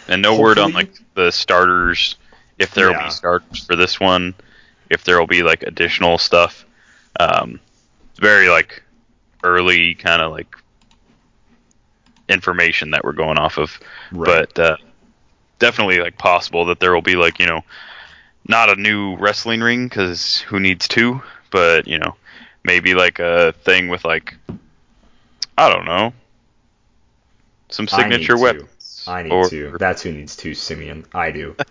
And no word on like the starters, if there will Yeah. be starters for this one, if there will be like additional stuff. Um, very like early kind of like information that we're going off of, Right. but uh, definitely like possible that there will be like you know not a new wrestling ring because who needs two, but you know maybe like a thing with like I don't know some I need signature to. I need or- to. That's who needs to, Simeon. I do.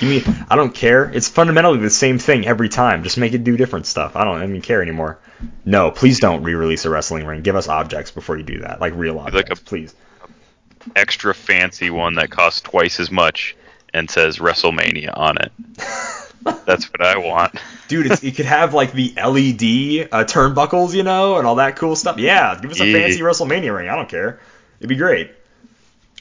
I don't care. It's fundamentally the same thing every time. Just make it do different stuff. I don't even care anymore. No, please don't re-release a wrestling ring. Give us objects before you do that, like real Like a- please. extra fancy one that costs twice as much and says WrestleMania on it. That's what I want. Dude, it's, it could have like the LED uh, turnbuckles, you know, and all that cool stuff. Yeah, give us a Yeah. fancy WrestleMania ring. I don't care. It'd be great.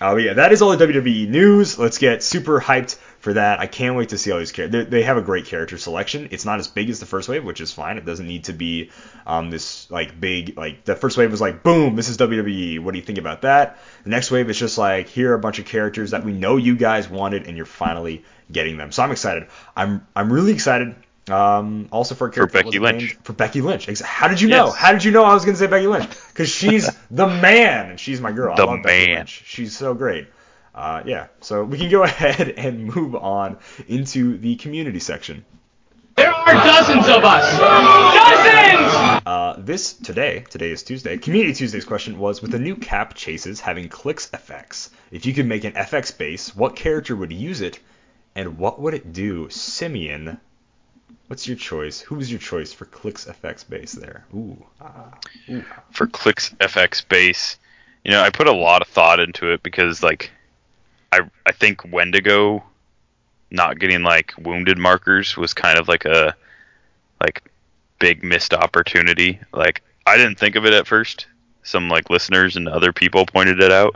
Oh yeah, that is all the WWE news. Let's get super hyped for that. I can't wait to see all these characters. They have a great character selection. It's not as big as the first wave, which is fine. It doesn't need to be um, this like big like the first wave was like boom, this is WWE. What do you think about that? The next wave is just like here are a bunch of characters that we know you guys wanted and you're finally getting them. So I'm excited. I'm I'm really excited. Um, also for a character that Becky Lynch. named- For Becky Lynch. How did you know? How did you know I was gonna say Becky Lynch? Because she's the man and she's my girl. The I love Becky man. Lynch. She's so great. Uh, yeah, so we can go ahead and move on into the community section. There are dozens of us. Dozens! Uh, this today, today is Tuesday. Community Tuesday's question was: With the new cap chases having Clix effects, if you could make an FX base, what character would use it, and what would it do? Simeon, what's your choice? Who's your choice for Clix FX base there? Ooh, ah, ooh. For Clix FX base, you know, I put a lot of thought into it because like I I think Wendigo not getting like wounded markers was kind of like a like big missed opportunity. Like I didn't think of it at first. Some like listeners and other people pointed it out.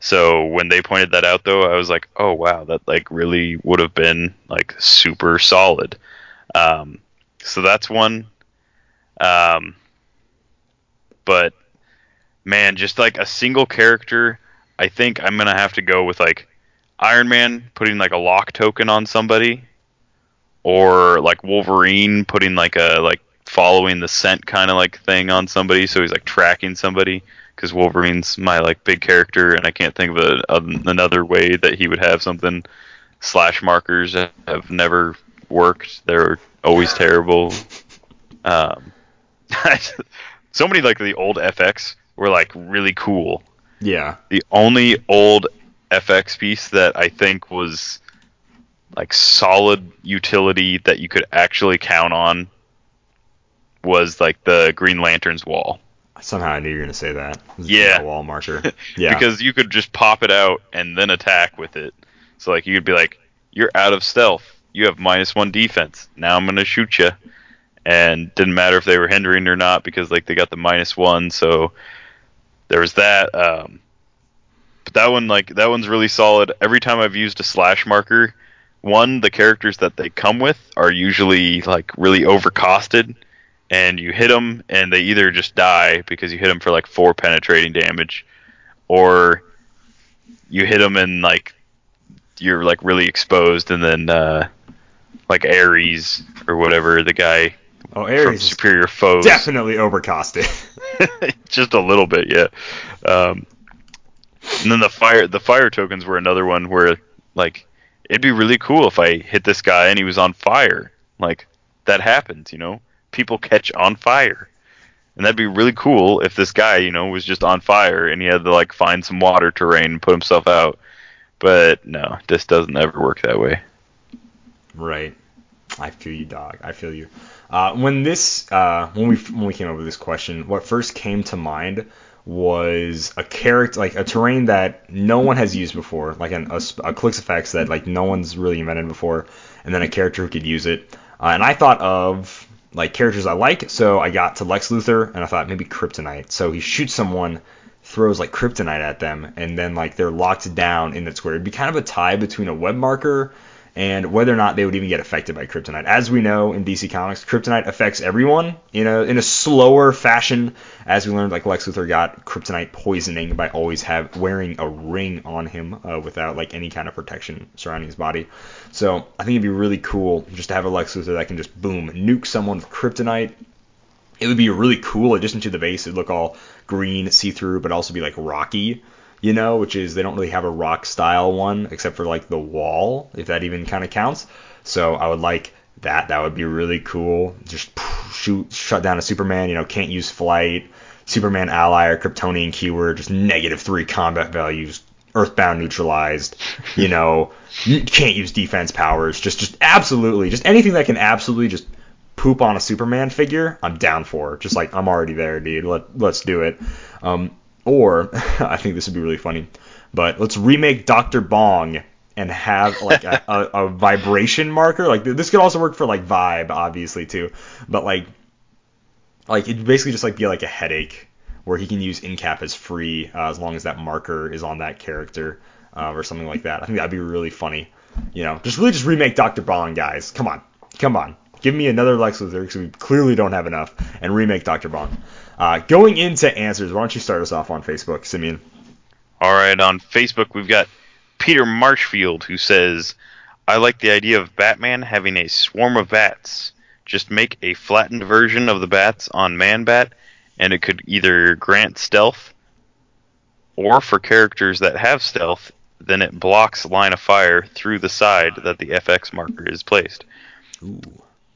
So when they pointed that out though, I was like, "Oh wow, that like really would have been like super solid." Um so that's one um but man, just like a single character, I think I'm gonna have to go with like Iron Man putting like a lock token on somebody, or like Wolverine putting like a like following the scent kind of like thing on somebody, so he's like tracking somebody. Because Wolverine's my like big character, and I can't think of a, a, another way that he would have something. Slash markers have never worked; they're always terrible. Um, so many like the old FX were like really cool. Yeah. The only old FX piece that I think was like solid utility that you could actually count on was like the Green Lantern's wall. Somehow I knew you were gonna say that. Yeah. wall marker. Yeah. Because you could just pop it out and then attack with it. So like you could be like, you're out of stealth. You have minus one defense. Now I'm gonna shoot you. And didn't matter if they were hindering or not because like they got the minus one. So there was that. Um, but that one like that one's really solid. Every time I've used a slash marker, one the characters that they come with are usually like really overcosted and you hit them and they either just die because you hit them for like four penetrating damage or you hit them and like you're like really exposed and then uh like Ares or whatever the guy oh, Ares Superior Foes definitely overcosted. just a little bit, yeah. Um, and then the fire the fire tokens were another one where like it'd be really cool if I hit this guy and he was on fire. Like that happens, you know. People catch on fire. And that'd be really cool if this guy, you know, was just on fire and he had to like find some water terrain and put himself out. But no, this doesn't ever work that way. Right. I feel you, dog. I feel you. Uh, when this, uh, when we when we came up with this question, what first came to mind was a character, like a terrain that no one has used before, like an, a, a Clix effects that like no one's really invented before, and then a character who could use it. Uh, and I thought of like characters I like, so I got to Lex Luthor, and I thought maybe Kryptonite. So he shoots someone, throws like kryptonite at them, and then like they're locked down in that square. It'd be kind of a tie between a web marker and whether or not they would even get affected by kryptonite. As we know in DC Comics, kryptonite affects everyone in a in a slower fashion. As we learned, like Lex Luthor got kryptonite poisoning by always have wearing a ring on him uh, without like any kind of protection surrounding his body. So I think it'd be really cool just to have a Lex Luthor that can just boom nuke someone with kryptonite it would be a really cool addition to the base. It'd look all green, see through, but also be like rocky, you know, which is they don't really have a rock style one except for like the wall, if that even kind of counts. So I would like that. That would be really cool. Just shoot, shut down a Superman. You know, can't use flight. Superman ally or Kryptonian keyword, just negative three combat values. Earthbound neutralized, you know, can't use defense powers. Just, just absolutely, just anything that can absolutely just poop on a Superman figure, I'm down for. Just like I'm already there, dude. Let let's do it. Um, or I think this would be really funny, but let's remake Doctor Bong and have like a, a, a vibration marker. Like this could also work for like vibe, obviously too. But like, like it basically just like be like a headache where he can use incap as free uh, as long as that marker is on that character uh, or something like that. I think that'd be really funny. You know, just really just remake Doctor Bong, guys. Come on, come on. Give me another Lex Luthor because we clearly don't have enough, and remake Doctor Bong. Uh, going into answers, why don't you start us off on Facebook, Simeon? All right, on Facebook we've got Peter Marshfield who says, "I like the idea of Batman having a swarm of bats. Just make a flattened version of the bats on Man Bat, and it could either grant stealth, or for characters that have stealth, then it blocks line of fire through the side that the FX marker is placed."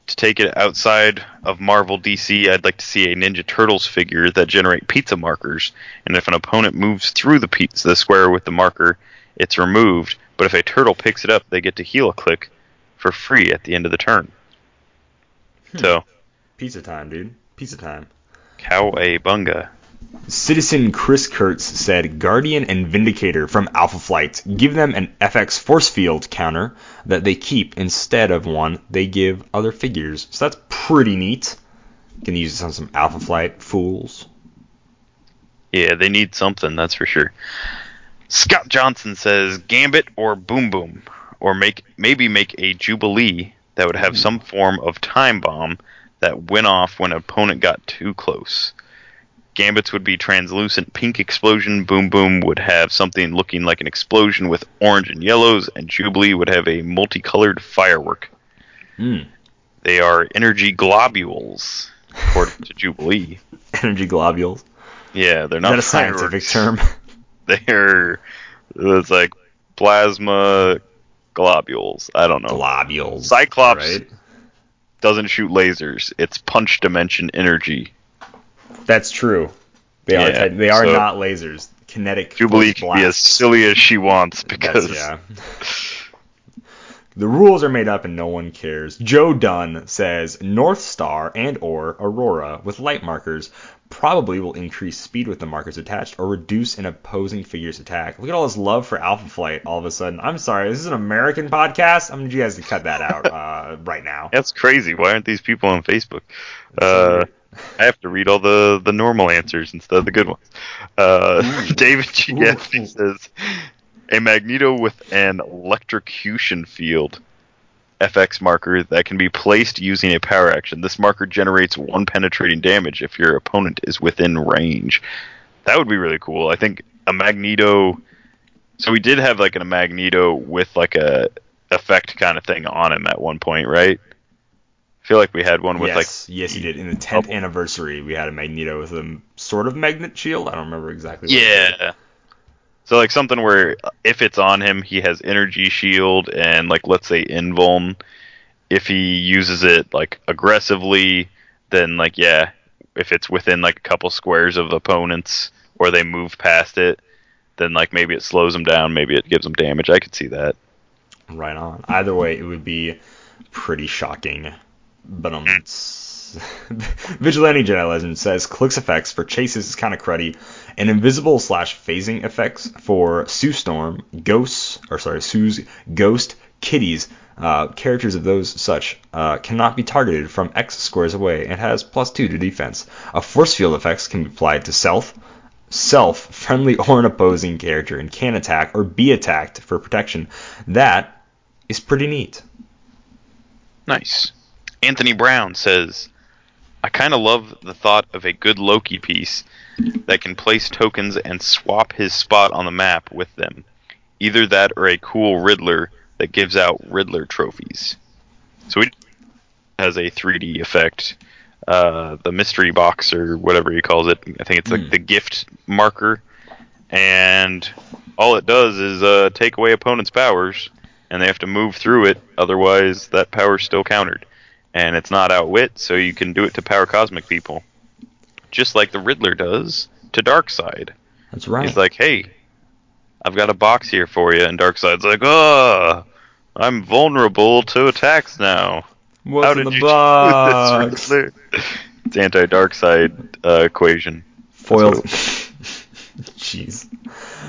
To take it outside of Marvel DC, I'd like to see a Ninja Turtles figure that generate pizza markers, and if an opponent moves through the pizza the square with the marker, it's removed. But if a turtle picks it up, they get to heal a click for free at the end of the turn. Hmm. So, Pizza time, dude. Pizza time. cowabunga. Citizen Chris Kurtz said Guardian and Vindicator from Alpha Flight. Give them an FX force field counter that they keep instead of one they give other figures. So that's pretty neat. Can use this on some Alpha Flight fools. Yeah, they need something, that's for sure. Scott Johnson says Gambit or Boom Boom, or make maybe make a Jubilee that would have hmm. some form of time bomb that went off when an opponent got too close. Gambits would be translucent pink explosion. Boom Boom would have something looking like an explosion with orange and yellows, and Jubilee would have a multicolored firework. Hmm. They are energy globules, according to Jubilee. Energy globules. Yeah, they're Is not that a scientific term? They're it's like plasma globules. I don't know. globules. Cyclops Right? doesn't shoot lasers. It's punch dimension energy. That's true. They are. Yeah, they are so- not lasers. Kinetic. Jubilee can be as silly as she wants because yeah. The rules are made up and no one cares. Joe Dunn says North Star and or Aurora with light markers probably will increase speed with the markers attached or reduce an opposing figure's attack. Look at all this love for Alpha Flight all of a sudden. I'm sorry, this is an American podcast. I'm need you guys to cut that out uh, right now. that's crazy. Why aren't these people on Facebook? Uh, I have to read all the, the normal answers instead of the good ones. Uh, David G. Says a magneto with an electrocution field FX marker that can be placed using a power action. This marker generates one penetrating damage if your opponent is within range. That would be really cool. I think a magneto. So we did have like a magneto with like a effect kind of thing on him at one point, right? I feel like we had one with yes, like yes, he did. In the 10th Bubble. anniversary, we had a Magneto with a sort of magnet shield. I don't remember exactly. What. Yeah. So like something where if it's on him, he has energy shield and like let's say invuln. If he uses it like aggressively, then like yeah, if it's within like a couple squares of opponents or they move past it, then like maybe it slows them down, maybe it gives them damage. I could see that. Right on. Either way, it would be pretty shocking. But um, Vigilante Jedi says Clix effects for chases is kind of cruddy, and invisible slash phasing effects for Sue Storm, ghosts, or sorry, Sue's ghost kitties. Uh, characters of those such uh, cannot be targeted from X squares away and has plus two to defense. A force field effects can be applied to self, self, friendly or an opposing character, and can attack or be attacked for protection. That is pretty neat. Nice. Anthony Brown says, I kind of love the thought of a good Loki piece that can place tokens and swap his spot on the map with them. Either that or a cool Riddler that gives out Riddler trophies. So it has a 3D effect. Uh, the mystery box or whatever he calls it. I think it's like Hmm. the gift marker. And all it does is uh, take away opponents' powers, and they have to move through it. Otherwise, that power's still countered. And it's not outwit, so you can do it to power cosmic people, just like the Riddler does to Darkseid. That's right. He's like, "Hey, I've got a box here for you," and Darkseid's like, "Oh, I'm vulnerable to attacks now. What's How in did the you box? do this, Riddler?" It's anti-Darkseid uh, equation. Foiled. Jeez.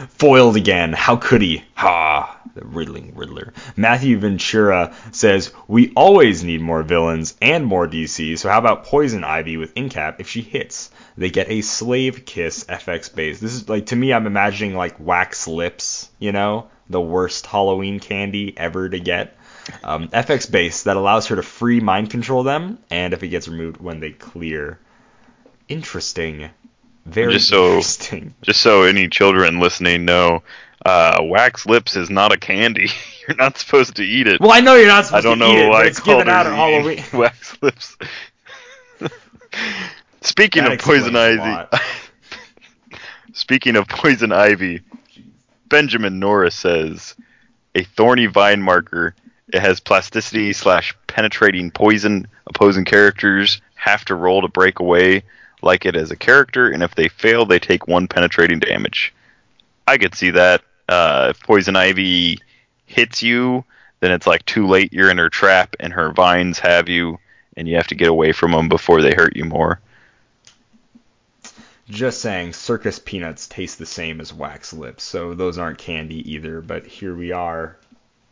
Foiled again. How could he? Ha! The riddling Riddler. Matthew Ventura says, We always need more villains and more DC, so how about Poison Ivy with Incap if she hits? They get a Slave Kiss FX base. This is like, to me, I'm imagining like wax lips, you know? The worst Halloween candy ever to get. Um, FX base that allows her to free mind control them, and if it gets removed when they clear. Interesting. Very Just so- interesting. Just so any children listening know, uh, wax lips is not a candy. You're not supposed to eat it. Well, I know you're not I supposed don't to know eat it, why but I it's called given out at Halloween. wax lips. Speaking That of poison ivy, speaking of poison ivy, Benjamin Norris says a thorny vine marker. It has plasticity slash penetrating poison. Opposing characters have to roll to break away like it as a character, and if they fail, they take one penetrating damage. I could see that. Uh, if poison ivy hits you, then it's like too late. You're in her trap, and her vines have you, and you have to get away from them before they hurt you more. Just saying, circus peanuts taste the same as wax lips, so those aren't candy either. But here we are.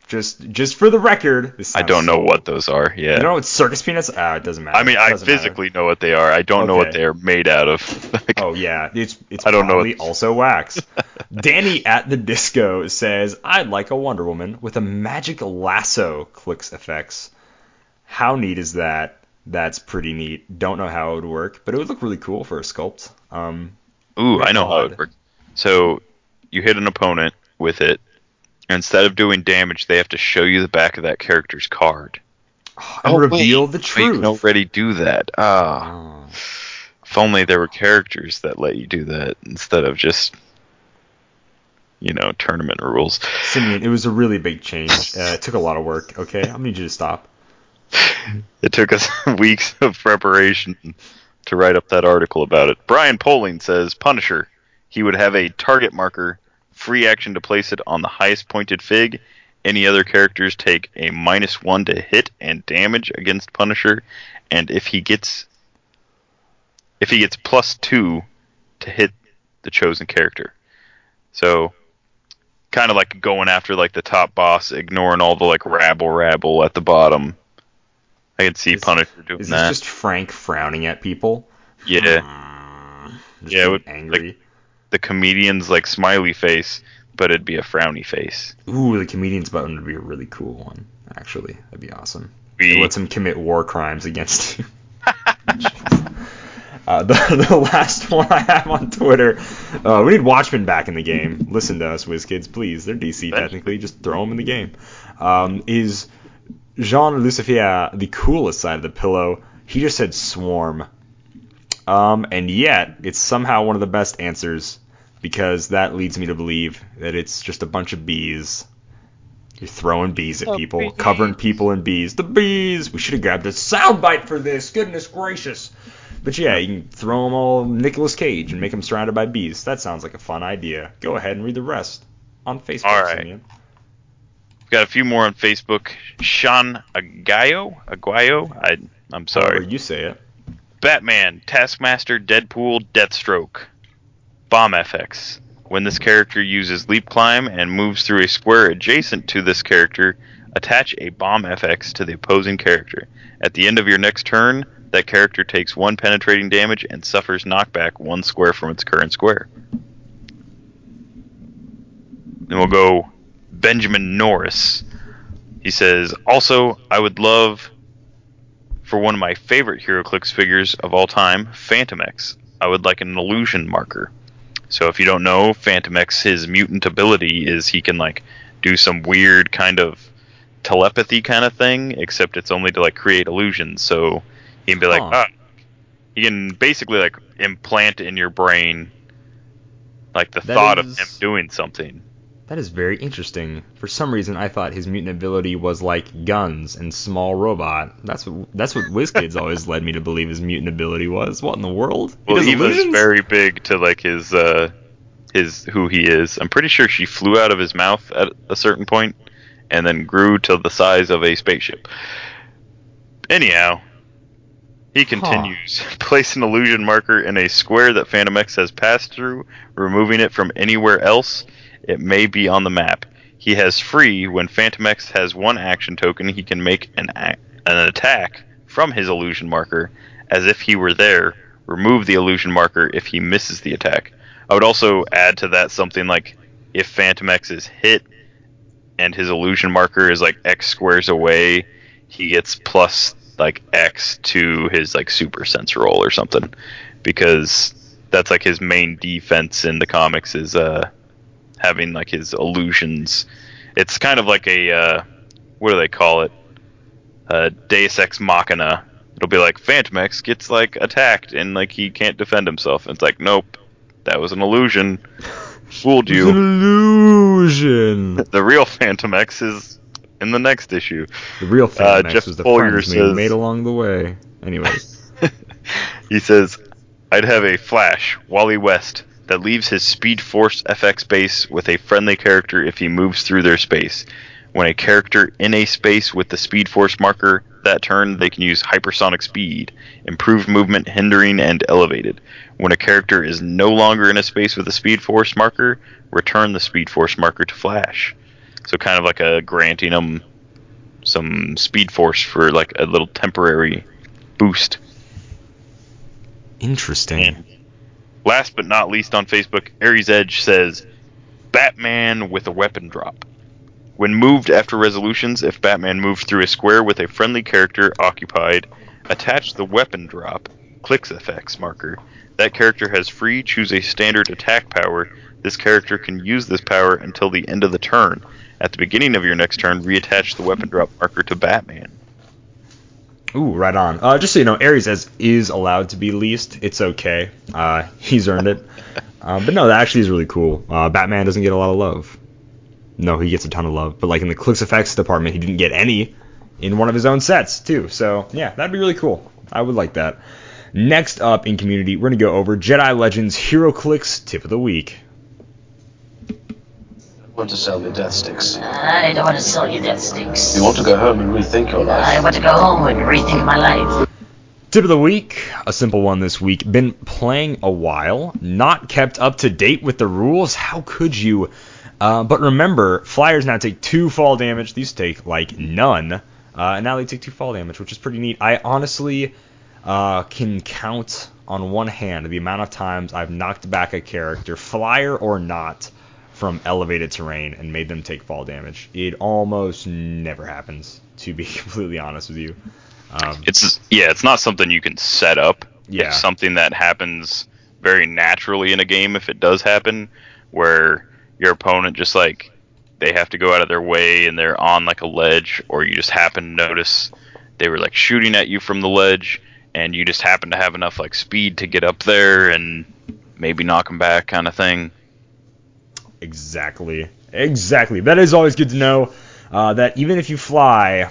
Just, just for the record, this I don't know so- what those are. Yeah. You know what circus peanuts? Ah, it doesn't matter. I mean, I Doesn't matter. physically know what they are. I don't know what they are made out of. Like, Oh yeah, it's it's I don't know what- also wax. Danny at the disco says, "I'd like a Wonder Woman with a magic lasso." Clix effects. How neat is that? That's pretty neat. Don't know how it would work, but it would look really cool for a sculpt. Um, Ooh, I know how odd. it works. So you hit an opponent with it. Instead of doing damage, they have to show you the back of that character's card. and reveal the Wait, truth. You can already do that. Ah, Oh. if only there were characters that let you do that instead of just, you know, tournament rules. Simeon, it was a really big change. Uh, it took a lot of work. Okay, I need you to stop. It took us weeks of preparation to write up that article about it. Brian Poling says Punisher. He would have a target marker, free action to place it on the highest pointed fig. Any other characters take a minus one to hit and damage against Punisher, and if he gets if he gets plus two to hit the chosen character. So kind of like going after like the top boss, ignoring all the like rabble rabble at the bottom. I can see Is- Punisher doing Is this that. just Frank frowning at people? yeah, hmm. Just Yeah, would- angry. The comedian's like smiley face, but it'd be a frowny face. Ooh, the comedian's button would be a really cool one. Actually, that'd be awesome. Be- It lets him commit war crimes against you. Uh, the, the last one I have on Twitter, uh, we need Watchmen back in the game. Listen to us, WizKids, please. They're DC technically. Just throw them in the game. Um, is Jean Lucifer the coolest side of the pillow? He just said swarm. Um, and yet, it's somehow one of the best answers because that leads me to believe that it's just a bunch of bees. You're throwing bees at people, covering people in bees. The bees! We should have grabbed a soundbite for this. Goodness gracious. But yeah, you can throw them all Nicolas Cage and make them surrounded by bees. That sounds like a fun idea. Go ahead and read the rest on Facebook. All right. Simeon. Got a few more on Facebook. Sean Aguayo, Aguayo. I I'm sorry. However you say it. Batman, Taskmaster, Deadpool, Deathstroke. Bomb FX. When this character uses leap climb and moves through a square adjacent to this character, attach a bomb FX to the opposing character. At the end of your next turn, that character takes one penetrating damage and suffers knockback one square from its current square. Then we'll go Benjamin Norris. He says, also, I would love for one of my favorite HeroClix figures of all time, Fantomex. I would like an illusion marker. So if you don't know, Fantomex, his mutant ability is he can like do some weird kind of telepathy kind of thing, except it's only to like create illusions. So he can be like, Huh. ah, he can basically like implant in your brain like the That thought of him doing something. That is very interesting. For some reason, I thought his mutant ability was like guns and small robot. That's what that's what WizKids always led me to believe his mutant ability was. What in the world? He Well, Eva's illusions? very big to like his uh his who he is. I'm pretty sure she flew out of his mouth at a certain point and then grew to the size of a spaceship. Anyhow, he continues. Place an illusion marker in a square that Fantomex has passed through, removing it from anywhere else. It may be on the map. He has free when Fantomex has one action token. He can make an a- an attack from his illusion marker as if he were there. Remove the illusion marker if he misses the attack. I would also add to that something like if Fantomex is hit and his illusion marker is like X squares away, he gets plus like X to his like super sense roll or something. Because that's like his main defense in the comics is uh having like his illusions. It's kind of like a uh what do they call it? Uh Deus Ex Machina. It'll be like Fantomex gets like attacked and like he can't defend himself. And it's like, nope, that was an illusion. Fooled It's an you. illusion. The real Fantomex is in the next issue. The real Fantomex Jeff was the Folger says- made along the way. Anyways, He says, I'd have a Flash, Wally West, that leaves his Speed Force FX base with a friendly character if he moves through their space. When a character in a space with the Speed Force marker that turn, they can use hypersonic speed, improved movement, hindering, and elevated. When a character is no longer in a space with a Speed Force marker, return the Speed Force marker to Flash. So kind of like a granting them some Speed Force for like a little temporary boost. interesting. And last but not least on Facebook, Aries Edge says Batman with a weapon drop. When moved after resolutions, if Batman moved through a square with a friendly character occupied, attach the weapon drop Clix effects marker. That character has free. Choose a standard attack power. This character can use this power until the end of the turn. At the beginning of your next turn, reattach the weapon drop marker to Batman. Ooh, right on. Uh, just so you know, Ares as is allowed to be leased. It's okay. Uh, he's earned it. Uh, but no, that actually is really cool. Uh, Batman doesn't get a lot of love. No, he gets a ton of love. But like in the Clix effects department, he didn't get any in one of his own sets too. So yeah, that'd be really cool. I would like that. Next up in community, we're gonna go over Jedi Legends HeroClix Tip of the Week. Want to sell me death sticks. I don't want to sell you death sticks. You want to go home and rethink your life. I want to go home and rethink my life. Tip of the week, a simple one this week. Been playing a while, not kept up to date with the rules. How could you? Uh, but remember, flyers now take two fall damage. These take like none, uh, and now they take two fall damage, which is pretty neat. I honestly uh, can count on one hand the amount of times I've knocked back a character, flyer or not, from elevated terrain and made them take fall damage. It almost never happens, to be completely honest with you. Um, It's yeah, it's not something you can set up. Yeah. It's something that happens very naturally in a game if it does happen, where your opponent just like they have to go out of their way and they're on like a ledge, or you just happen to notice they were like shooting at you from the ledge, and you just happen to have enough like speed to get up there and maybe knock them back, kind of thing. Exactly. Exactly. That is always good to know. Uh, that even if you fly,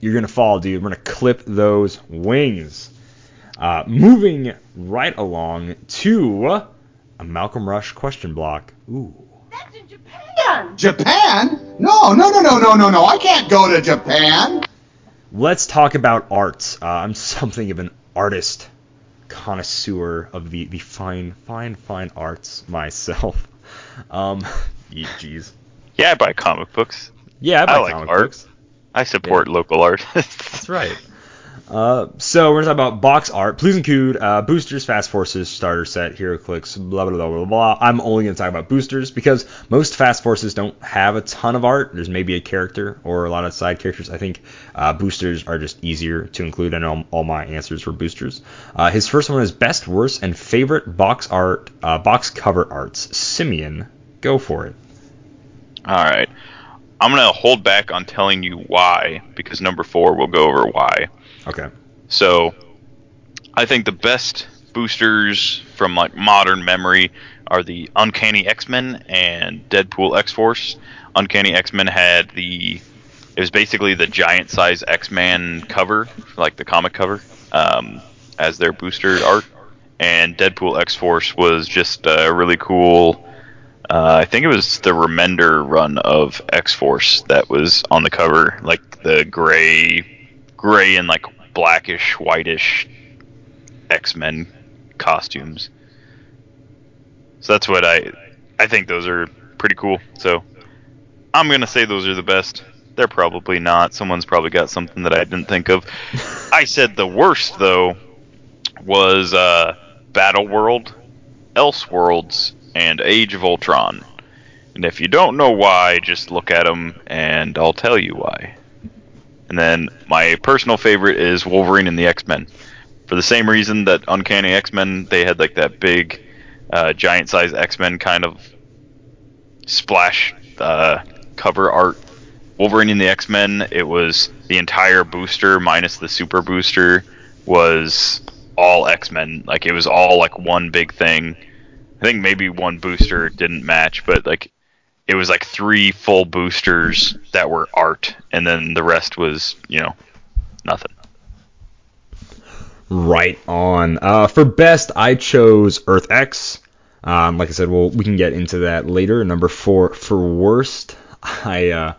you're gonna fall, dude. We're gonna clip those wings. Uh, moving right along to a Malcolm Rush question block. Ooh. That's in Japan. Japan? No, no, no, no, no, no, no. I can't go to Japan. Let's talk about arts. Uh, I'm something of an artist connoisseur of the, the fine, fine, fine arts myself. Um, jeez. Yeah, I buy comic books. Yeah, I, I buy like comic art. books. I support local artists. That's right. Uh, so we're gonna talk about box art. Please include uh, boosters, fast forces, starter set, HeroClix, blah blah blah blah blah. I'm only gonna talk about boosters because most fast forces don't have a ton of art. There's maybe a character or a lot of side characters. I think uh, boosters are just easier to include. I know all my answers were boosters. Uh, his first one is best, worst, and favorite box art, uh, box cover arts. Simeon, go for it. All right. I'm going to hold back on telling you why because number 4 will go over why. Okay. So, I think the best boosters from like modern memory are the Uncanny X-Men and Deadpool X-Force. Uncanny X-Men had the it was basically the giant size X-Man cover, like the comic cover, um, as their booster art. And Deadpool X-Force was just a really cool uh, I think it was the Remender run of X Force that was on the cover, like the gray, gray and like blackish, whitish X Men costumes. So that's what I, I think those are pretty cool. So I'm gonna say those are the best. They're probably not. Someone's probably got something that I didn't think of. I said the worst though was uh, Battle World, Elseworlds, and Age of Ultron. And if you don't know why, just look at them and I'll tell you why. And then my personal favorite is Wolverine and the X Men. For the same reason that Uncanny X Men, they had like that big, uh, giant size X Men kind of splash uh, cover art. Wolverine and the X Men, it was the entire booster minus the super booster was all X Men. Like it was all like one big thing. I think maybe one booster didn't match, but like it was like three full boosters that were art, and then the rest was you know nothing. Right on. Uh, for best, I chose Earth X. Um, like I said, well, we can get into that later. Number four for worst, I uh,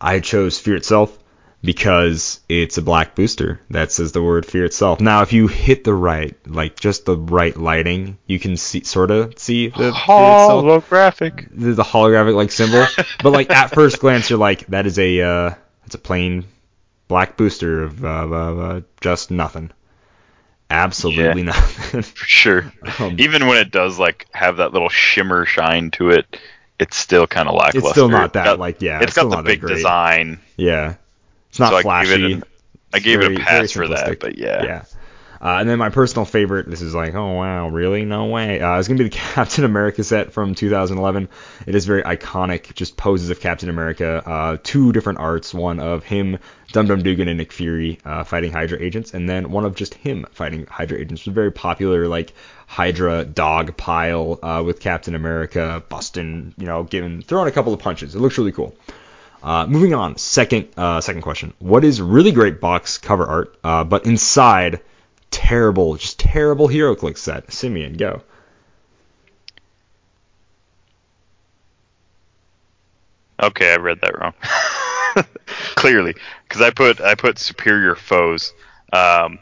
I chose Fear itself because it's a black booster that says the word Fear itself. Now, if you hit the right, like just the right lighting, you can see sort of see the Holographic. the, the holographic like symbol. but like at first glance, you're like, that is a uh, it's a plain black booster of uh, uh, uh, just nothing. Absolutely Yeah. nothing. For sure. Um, Even when it does like have that little shimmer shine to it, it's still kind of lackluster. It's still not that, got- like, yeah, It's it's still got the not big design. yeah, it's not So I give it flashy. an- I gave very- it a pass for that, but yeah. Yeah. Uh, and then my personal favorite, this is like, oh wow, really? No way. Uh, it's gonna be the Captain America set from 2011. It is very iconic, just poses of Captain America. Uh, two different arts, one of him, Dum Dum Dugan and Nick Fury uh, fighting Hydra agents, and then one of just him fighting Hydra agents. It was very popular, like Hydra dog pile uh, with Captain America busting, you know, giving throwing a couple of punches. It looks really cool. Uh, moving on, second uh, second question. What is really great box cover art, uh, but inside terrible, just terrible hero click set? Simeon, go. Okay, I read that wrong. Clearly, because I put I put superior foes. Um,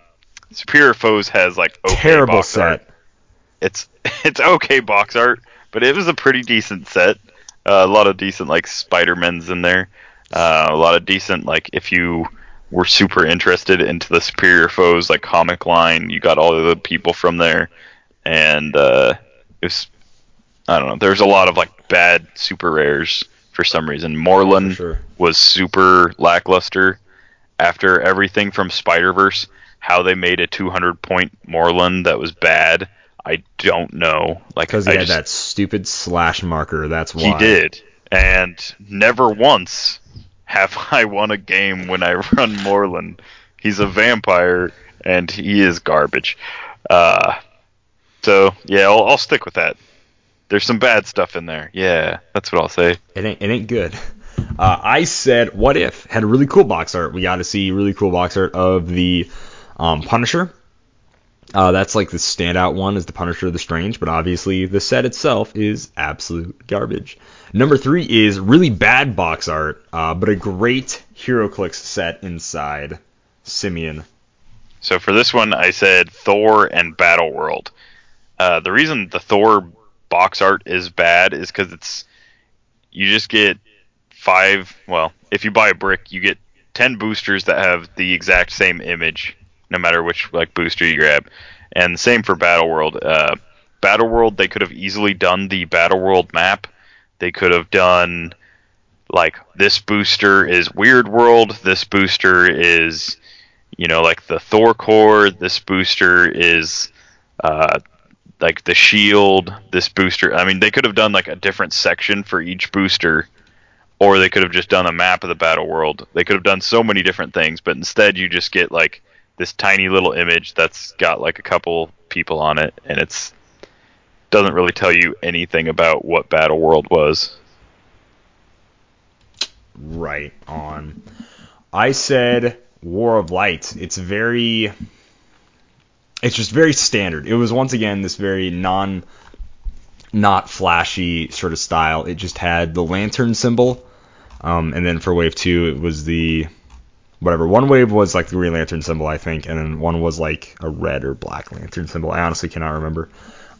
superior foes has like okay terrible box set. art. It's it's okay box art, but it was a pretty decent set. Uh, a lot of decent like Spider Men's in there. Uh, a lot of decent like if you were super interested into the superior foes like comic line, you got all of the people from there, and uh, it was I don't know. There's a lot of like bad super rares for some reason. Morlun sure. was super lackluster after everything from Spider Verse. How they made a 200 point Morlun that was bad, I don't know. Like Because he I had just- that stupid slash marker. That's why. he did, and never once have I won a game when I run Morlun. He's a vampire, and he is garbage. Uh, so yeah, I'll, I'll stick with that. There's some bad stuff in there. Yeah, that's what I'll say. It ain't, it ain't good. Uh, I said, what if? Had a really cool box art. We got to see really cool box art of the um, Punisher. Uh, that's like the standout one is the Punisher of the Strange, but obviously the set itself is absolute garbage. Number three is really bad box art, uh, but a great HeroClix set inside. Simeon. So for this one, I said Thor and Battle World. Uh, the reason the Thor box art is bad is because it's you just get five. Well, if you buy a brick, you get ten boosters that have the exact same image, no matter which like booster you grab. And same for Battle World. Uh, Battle World, they could have easily done the Battle World map. They could have done like this booster is Weird World. This booster is you know, like the Thor core. This booster is uh, like the shield. This booster. I mean, they could have done like a different section for each booster, or they could have just done a map of the battle world. They could have done so many different things, but instead you just get like this tiny little image that's got like a couple people on it, and it's doesn't really tell you anything about what battle world was. Right on. I said War of Light. It's very. It's just very standard. It was once again this very non. Not flashy sort of style. It just had the lantern symbol. Um, and then for wave two, it was the. Whatever. One wave was like the Green Lantern symbol, I think, and then one was like a red or black lantern symbol. I honestly cannot remember.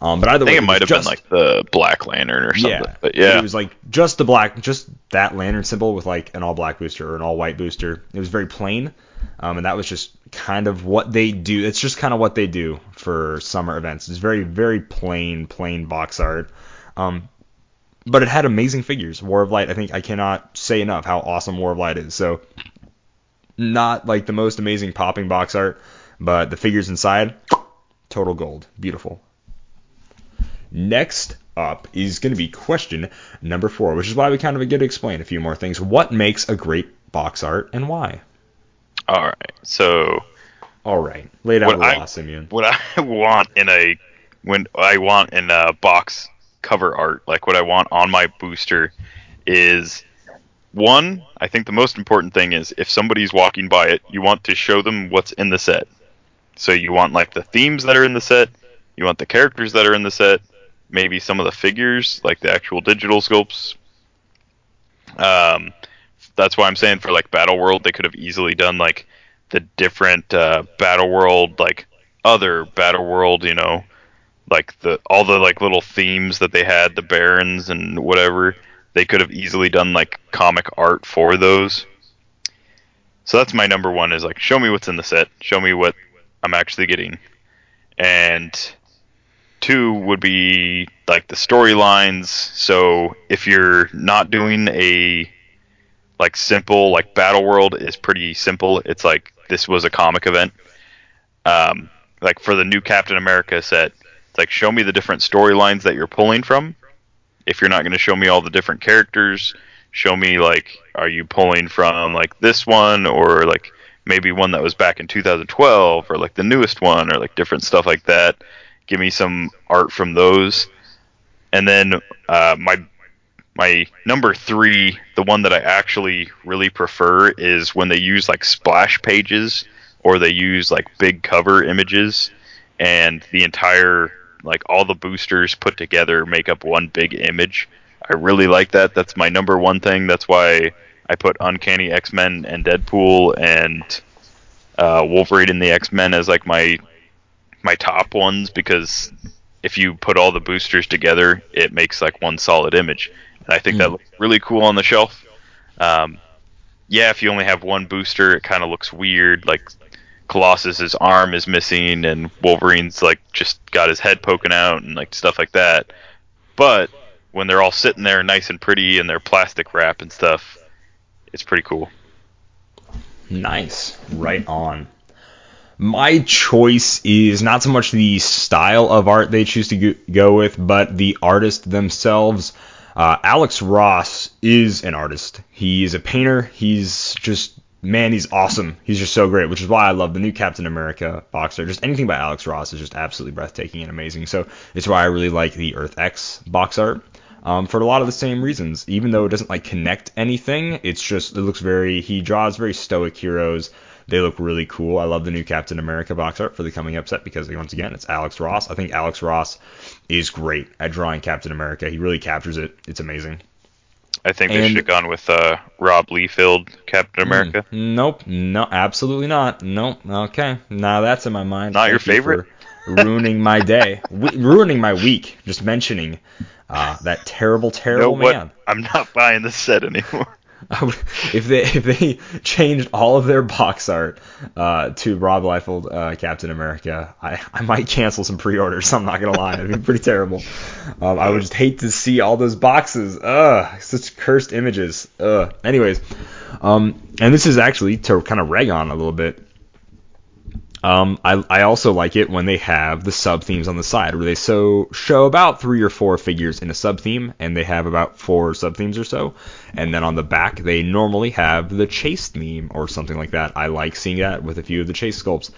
Um, but either I think way, it might have was been just- like the Black Lantern or something. yeah, But yeah, it was like just the black, just that lantern symbol with like an all black booster or an all white booster. It was very plain, um, and that was just kind of what they do. It's just kind of what they do for summer events. It's very very plain plain box art, um, but it had amazing figures. War of Light, I think I cannot say enough how awesome War of Light is. So not like the most amazing popping box art, but the figures inside, total gold, beautiful. Next up is going to be question number four, which is why we kind of get to explain a few more things. What makes a great box art and why? all right. So All right, lay it out What I- law, Simeon. what I want in a when I want in a box cover art, like what I want on my booster, is one. I think the most important thing is if somebody's walking by it, you want to show them what's in the set. So you want like the themes that are in the set, you want the characters that are in the set, maybe some of the figures, like the actual digital sculpts. Um, that's why I'm saying for like Battle World, they could have easily done like the different uh, Battle World, like other Battle World, you know, like the all the like little themes that they had, the Barons and whatever. They could have easily done like comic art for those. So that's my number one is like show me what's in the set, show me what I'm actually getting, and two would be like the storylines. So if you're not doing a like simple like battle world is pretty simple it's like this was a comic event. Um, like for the new Captain America set, it's like show me the different storylines that you're pulling from. If you're not going to show me all the different characters, show me like are you pulling from like this one or like maybe one that was back in 2012 or like the newest one or like different stuff like that. Give me some art from those, and then uh, my my number three, the one that I actually really prefer, is when they use like splash pages or they use like big cover images, and the entire like all the boosters put together make up one big image. I really like that. That's my number one thing. That's why I put Uncanny X Men and Deadpool and uh, Wolverine and the X Men as like my my top ones because if you put all the boosters together, it makes like one solid image. And I think that looks really cool on the shelf. Um, yeah, if you only have one booster, it kind of looks weird. Like Colossus's arm is missing, and Wolverine's like just got his head poking out, and like stuff like that. But when they're all sitting there, nice and pretty, in they're plastic wrap and stuff, it's pretty cool. Nice. Right on. My choice is not so much the style of art they choose to go with, but the artist themselves. Uh, Alex Ross is an artist. He is a painter. He's just, man, he's awesome. He's just so great, which is why I love the new Captain America box art. Just anything by Alex Ross is just absolutely breathtaking and amazing. So it's why I really like the Earth X box art. Um, for a lot of the same reasons. Even though it doesn't like connect anything, it's just it looks very he draws very stoic heroes. They look really cool. I love the new Captain America box art for the coming up set because once again it's Alex Ross. I think Alex Ross is great at drawing Captain America. He really captures it. It's amazing. I think they And- should have gone with uh, Rob Liefeld, Captain America. Nope, no, absolutely not. Nope. Okay, now that's in my mind. Not your Thank you favorite? for ruining my day, w- ruining my week. Just mentioning uh, that terrible, You know terrible man. I'm not buying this set anymore. Would- if they if they changed all of their box art uh, to Rob Liefeld uh, Captain America, I, I might cancel some pre-orders. I'm not gonna lie, it'd be pretty terrible. Um, I would just hate to see all those boxes. Ugh, such cursed images. Ugh. Anyways, um, and this is actually to kind of rag on a little bit. Um, I, I also like it when they have the sub themes on the side, where they so show about three or four figures in a sub theme, and they have about four sub themes or so, and then on the back they normally have the chase theme or something like that. I like seeing that with a few of the chase sculpts.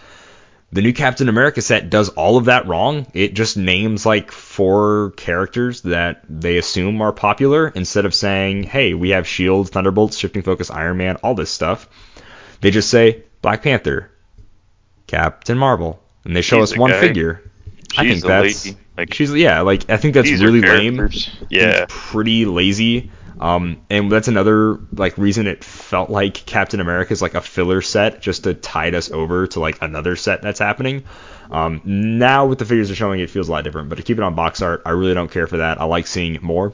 The new Captain America set does all of that wrong. It just names like four characters that they assume are popular instead of saying, "Hey, we have Shield, Thunderbolts, Shifting Focus, Iron Man, all this stuff." They just say Black Panther, Captain Marvel, and they show She's us one guy. figure. I think that's lady. Like, she's yeah, like I think that's really lame. characters. I think Yeah. pretty lazy. Um, and that's another like reason it felt like Captain America is like a filler set just to tide us over to like another set that's happening. Um, now with the figures they're showing, it feels a lot different. But to keep it on box art, I really don't care for that. I like seeing more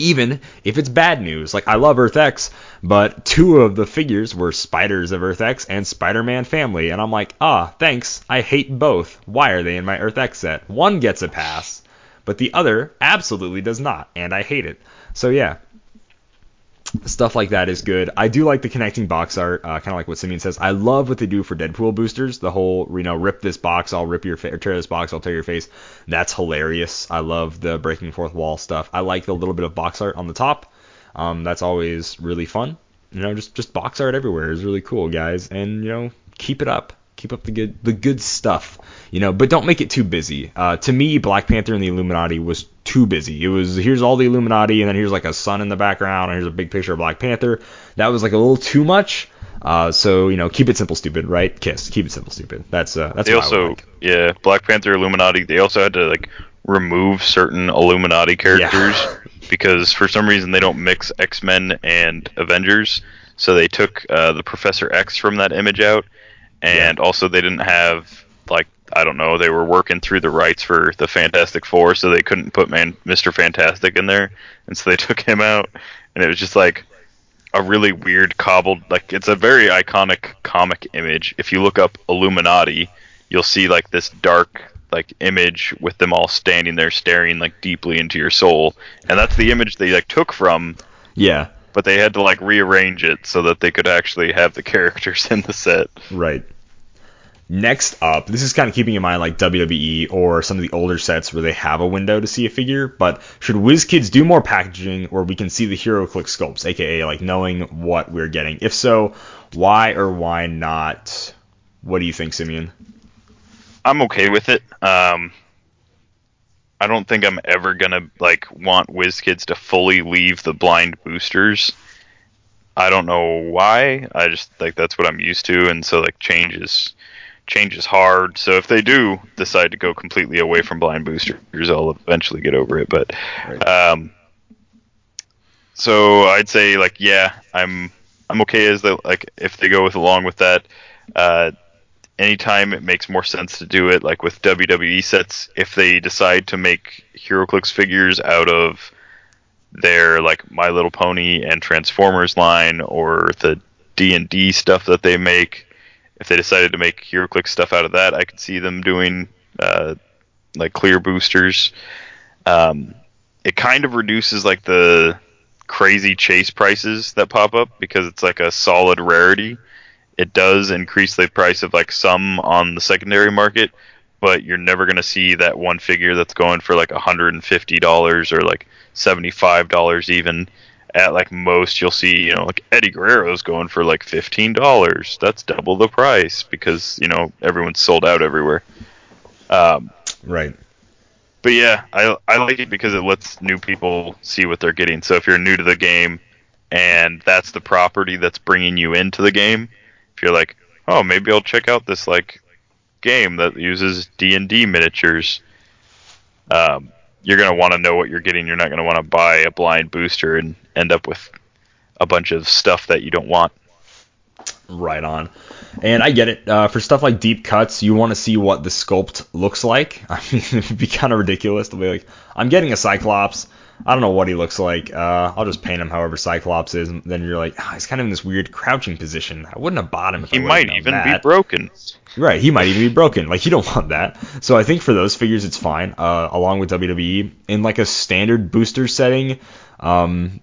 even if it's bad news. Like I love Earth X, but two of the figures were Spiders of Earth X and Spider-Man Family, and I'm like, ah, thanks. I hate both. Why are they in my Earth X set? One gets a pass, but the other absolutely does not, and I hate it. So yeah. Stuff like that is good. I do like the connecting box art, uh, kind of like what Simeon says. I love what they do for Deadpool boosters. The whole, you know, rip this box, I'll rip your face, tear this box, I'll tear your face. That's hilarious. I love the breaking fourth wall stuff. I like the little bit of box art on the top. Um, that's always really fun. You know, just just box art everywhere is really cool, guys. And you know, keep it up. Keep up the good the good stuff. You know, but don't make it too busy. Uh, to me, Black Panther and the Illuminati was too busy. It was here's all the Illuminati, and then here's like a sun in the background, and here's a big picture of Black Panther. That was like a little too much. Uh, so you know, keep it simple, stupid, right? Kiss, keep it simple, stupid. That's uh, that's they what I would also, like. yeah, Black Panther, Illuminati. They also had to like remove certain Illuminati characters because for some reason they don't mix X Men and Avengers. So they took uh, the Professor X from that image out, and also they didn't have I don't know. They were working through the rights for the Fantastic Four, so they couldn't put Man Mister Fantastic in there, and so they took him out, and it was just like a really weird cobbled like it's a very iconic comic image. If you look up Illuminati, you'll see like this dark like image with them all standing there staring like deeply into your soul, and that's the image they like took from Yeah. but they had to like rearrange it so that they could actually have the characters in the set. Right. Next up, this is kind of keeping in mind like WWE or some of the older sets where they have a window to see a figure, but should WizKids do more packaging where we can see the HeroClix sculpts, aka like knowing what we're getting? If so, why or why not? What do you think, Simeon? I'm okay with it. Um, I don't think I'm ever gonna like want WizKids to fully leave the blind boosters. I don't know why. I just like that's what I'm used to, and so like change is change is hard. So if they do decide to go completely away from blind boosters, I'll eventually get over it. But um, so I'd say like yeah, I'm I'm okay as the like if they go with along with that. Uh, anytime it makes more sense to do it, like with WWE sets, if they decide to make HeroClix figures out of their like My Little Pony and Transformers line or the D and D stuff that they make, if they decided to make HeroClix stuff out of that, I could see them doing uh, like clear boosters. Um, it kind of reduces like the crazy chase prices that pop up because it's like a solid rarity it does increase the price of like some on the secondary market, but you're never going to see that one figure that's going for like $150 or like $75 even. At like most, you'll see, you know, like Eddie Guerrero's going for like $15. That's double the price because, you know, everyone's sold out everywhere. Um, Right. but yeah, I I like it because it lets new people see what they're getting. So if you're new to the game and that's the property that's bringing you into the game, if you're like, "Oh, maybe I'll check out this like game that uses D&D miniatures." Um, you're going to want to know what you're getting. You're not going to want to buy a blind booster and end up with a bunch of stuff that you don't want. Right on. And I get it. Uh, for stuff like deep cuts, you want to see what the sculpt looks like. I mean, it would be kind of ridiculous to be like, I'm getting a Cyclops. I don't know what he looks like. Uh, I'll just paint him however Cyclops is. And then you're like, oh, he's kind of in this weird crouching position. I wouldn't have bought him. If He might even that. be broken. Right, he might even be broken. Like you don't want that. So I think for those figures it's fine. Uh, along with WWE in like a standard booster setting, um,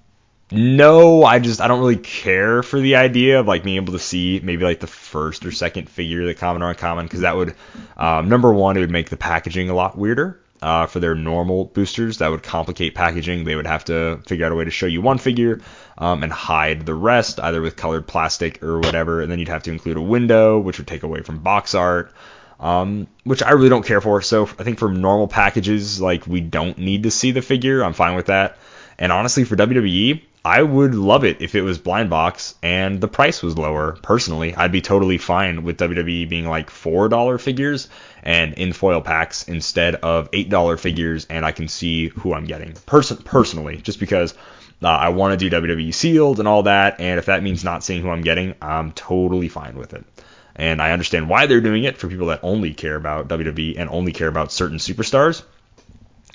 no, I just I don't really care for the idea of like being able to see maybe like the first or second figure that common or uncommon because that would um, number one it would make the packaging a lot weirder. Uh, for their normal boosters, that would complicate packaging. They would have to figure out a way to show you one figure um, and hide the rest, either with colored plastic or whatever. And then you'd have to include a window, which would take away from box art, um, which I really don't care for. So I think for normal packages, like we don't need to see the figure. I'm fine with that. And honestly, for WWE, I would love it if it was blind box and the price was lower. Personally, I'd be totally fine with WWE being like four dollar figures and in foil packs instead of eight dollar figures, and I can see who I'm getting. Person personally, just because uh, I want to do WWE sealed and all that, and if that means not seeing who I'm getting, I'm totally fine with it. And I understand why they're doing it for people that only care about WWE and only care about certain superstars.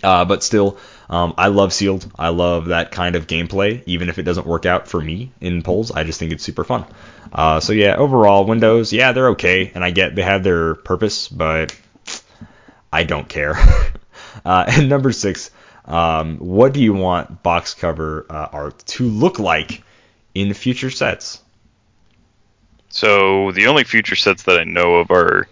Uh, but still, um, I love sealed. I love that kind of gameplay, even if it doesn't work out for me in polls. I just think it's super fun. Uh, so yeah, overall, Windows, yeah, they're okay, and I get they have their purpose, but I don't care. uh, and number six, um, what do you want box cover uh, art to look like in future sets? So the only future sets that I know of are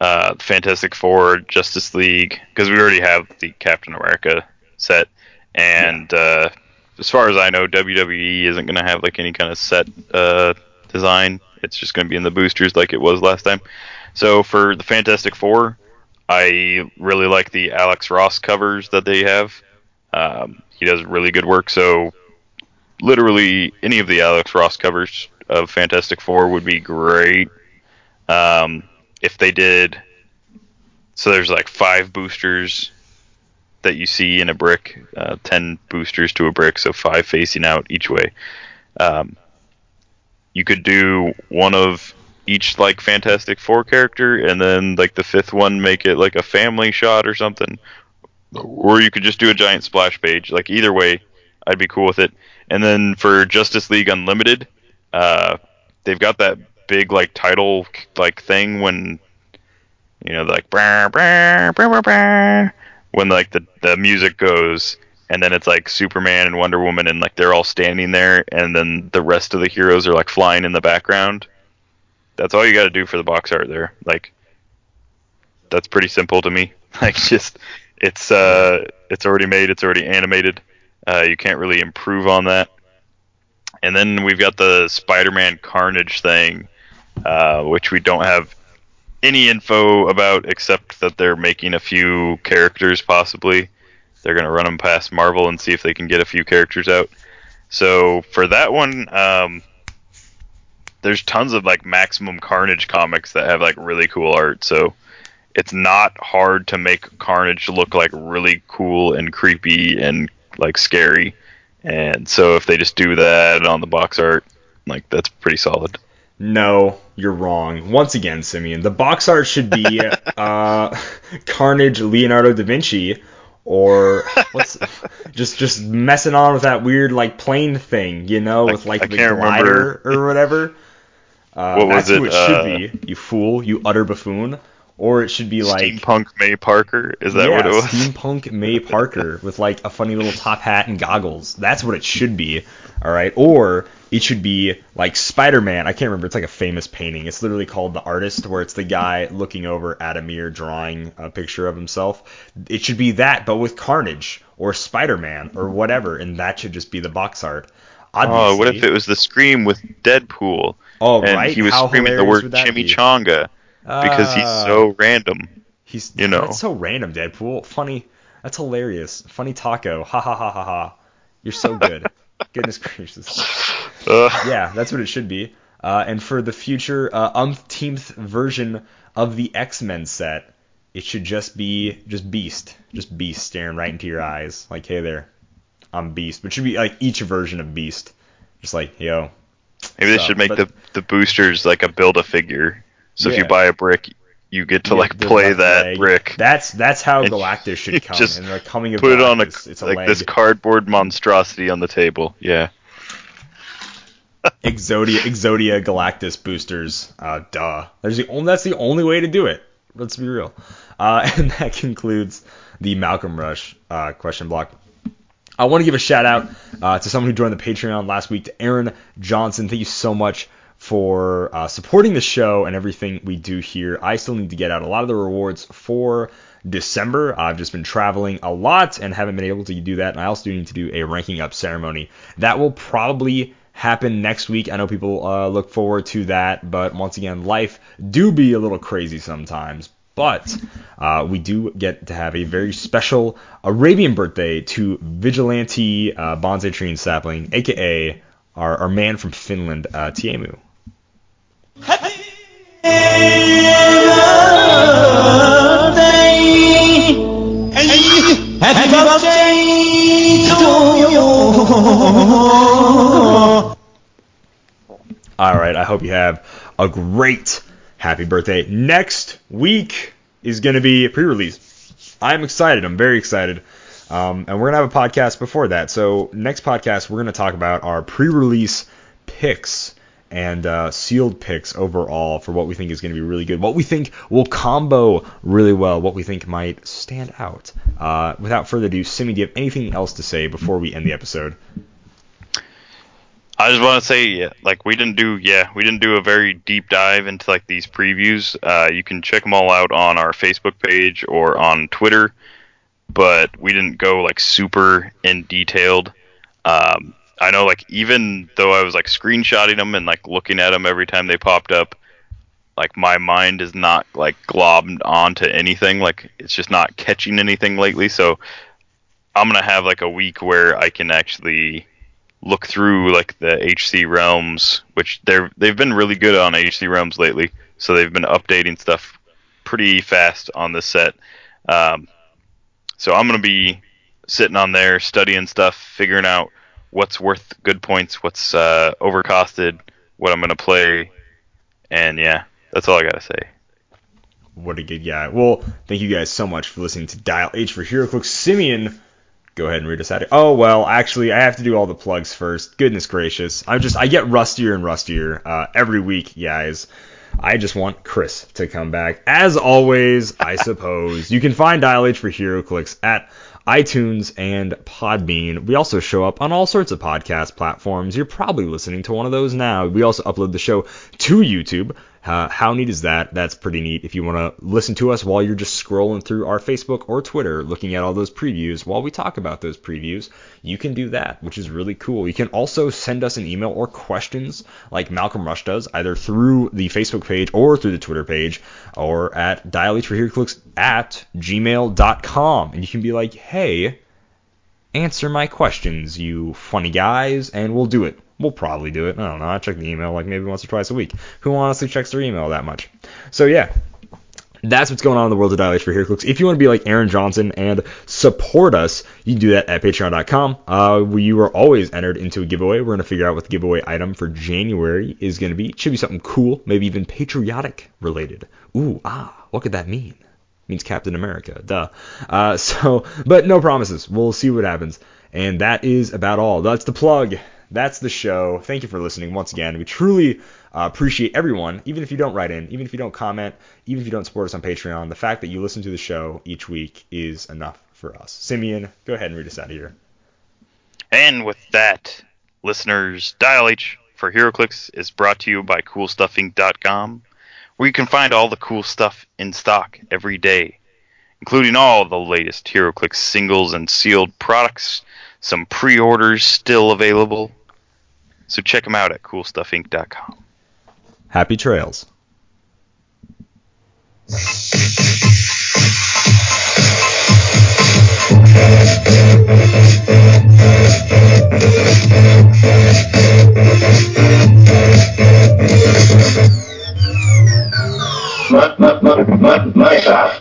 uh, Fantastic Four, Justice League, because we already have the Captain America set, and uh, as far as I know, WWE isn't going to have like any kind of set uh, design. It's just going to be in the boosters like it was last time. So for the Fantastic Four, I really like the Alex Ross covers that they have. Um, he does really good work. So literally any of the Alex Ross covers of Fantastic Four would be great. Um, if they did, so there's like five boosters that you see in a brick, uh, ten boosters to a brick, so five facing out each way. Um, you could do one of each like Fantastic Four character, and then like the fifth one make it like a family shot or something, or you could just do a giant splash page. Like either way, I'd be cool with it. And then for Justice League Unlimited, uh, they've got that big like title like thing when you know like brr, brr, brr, when like the the music goes and then it's like Superman and Wonder Woman, and like they're all standing there, and then the rest of the heroes are like flying in the background. That's all you got to do for the box art there. Like, that's pretty simple to me. Like, just it's uh, it's already made, it's already animated. Uh, you can't really improve on that. And then we've got the Spider-Man Carnage thing, uh, which we don't have any info about except that they're making a few characters possibly. They're going to run them past Marvel and see if they can get a few characters out. So for that one, um, there's tons of like Maximum Carnage comics that have like really cool art. So it's not hard to make Carnage look like really cool and creepy and like scary. And so if they just do that on the box art, like that's pretty solid. No, you're wrong. Once again, Simeon, the box art should be uh, Carnage, Leonardo da Vinci, or what's just just messing on with that weird like plane thing, you know, with like I the glider or whatever. Uh, What was it, it should uh, be, you fool, you utter buffoon. Or it should be like Steampunk May Parker is that yeah, what it was? steampunk May Parker with like a funny little top hat and goggles. That's what it should be. All right. Or it should be like Spider-Man. I can't remember. It's like a famous painting. It's literally called The Artist, where it's the guy looking over at a mirror drawing a picture of himself. It should be that, but with Carnage or Spider-Man or whatever, and that should just be the box art. Obviously. Oh, what if it was the Scream with Deadpool? Oh, and right. he was How screaming the word that be? chimichanga because he's Ah. so random. He's you know. that's so random, Deadpool. Funny. That's hilarious. Funny taco. Ha ha ha ha ha. You're so good. Goodness gracious. Uh, Yeah, that's what it should be. Uh, and for the future uh, umpteenth version of the X-Men set, it should just be just Beast, just Beast staring right into your eyes, like, hey there, I'm Beast. But it should be like each version of Beast, just like, yo. Maybe they So, should make but- the the boosters like a build a figure. So if you buy a brick, you get to Yeah, like play that leg. brick. That's that's how Galactus should come. just and the coming of Put it on a it's a like leg. this cardboard monstrosity on the table. Yeah. Exodia Exodia Galactus boosters. Uh, duh. There's the only, that's the only way to do it. Let's be real. Uh, and that concludes the Malcolm Rush uh, question block. I want to give a shout out uh, to someone who joined the Patreon last week, to Aaron Johnson. Thank you so much for uh, supporting the show and everything we do here. I still need to get out a lot of the rewards for December. I've just been traveling a lot and haven't been able to do that. And I also do need to do a ranking up ceremony. That will probably happen next week. I know people uh, look forward to that, but once again, life do be a little crazy sometimes. But uh, we do get to have a very special Arabian birthday to Vigilante uh, Bonsai Tree and Sapling, aka our, our man from Finland, uh, Teemu. Happy birthday to you. All right, I hope you have a great happy birthday. Next week is going to be a pre-release. I'm excited. I'm very excited. Um, and we're going to have a podcast before that. So next podcast, we're going to talk about our pre-release picks and uh, sealed picks overall for what we think is going to be really good, what we think will combo really well, what we think might stand out. Uh, without further ado, Simi, do you have anything else to say before we end the episode? I just want to say, yeah, like we didn't do, yeah, we didn't do a very deep dive into like these previews. Uh, you can check them all out on our Facebook page or on Twitter, but we didn't go like super in detailed. Um, I know, like even though I was like screenshotting them and like looking at them every time they popped up, like my mind is not like globbed onto anything. Like it's just not catching anything lately. So I'm gonna have like a week where I can actually look through like the HC realms, which they're they've been really good on HC realms lately. So they've been updating stuff pretty fast on this set. Um, so I'm gonna be sitting on there studying stuff, figuring out what's worth good points, what's uh, overcosted, what I'm gonna play, and yeah, that's all I gotta say. What a good guy. Well, thank you guys so much for listening to Dial H for HeroClix. Simeon, go ahead and read us out. Oh, well, actually, I have to do all the plugs first. Goodness gracious. I'm just, I get rustier and rustier uh, every week, guys. I just want Chris to come back. As always, I suppose you can find Dial H for HeroClix at iTunes and Podbean. We also show up on all sorts of podcast platforms. You're probably listening to one of those now. We also upload the show to YouTube. Uh, how neat is that? That's pretty neat. If you want to listen to us while you're just scrolling through our Facebook or Twitter, looking at all those previews while we talk about those previews, you can do that, which is really cool. You can also send us an email or questions like Malcolm Rush does, either through the Facebook page or through the Twitter page, or at dialhforheroclix at gmail.com. And you can be like, hey, answer my questions, you funny guys, and we'll do it. We'll probably do it. I don't know. I check the email like maybe once or twice a week. Who honestly checks their email that much? So yeah, that's what's going on in the world of H for HeroClix. If you want to be like Aaron Johnson and support us, you can do that at patreon.com. Uh, you are always entered into a giveaway. We're going to figure out what the giveaway item for January is going to be. It should be something cool, maybe even patriotic related. Ooh, ah, what could that mean? means Captain America, duh. Uh, so, but no promises. We'll see what happens. And that is about all. That's the plug. That's the show. Thank you for listening once again. We truly uh, appreciate everyone, even if you don't write in, even if you don't comment, even if you don't support us on Patreon. The fact that you listen to the show each week is enough for us. Simeon, go ahead and read us out of here. And with that, listeners, Dial H for HeroClix is brought to you by CoolStuffInc.com, where you can find all the cool stuff in stock every day, including all the latest HeroClix singles and sealed products. Some pre-orders still available, so check them out at CoolStuffInc.com. Happy trails. My, my, my, my, my stuff.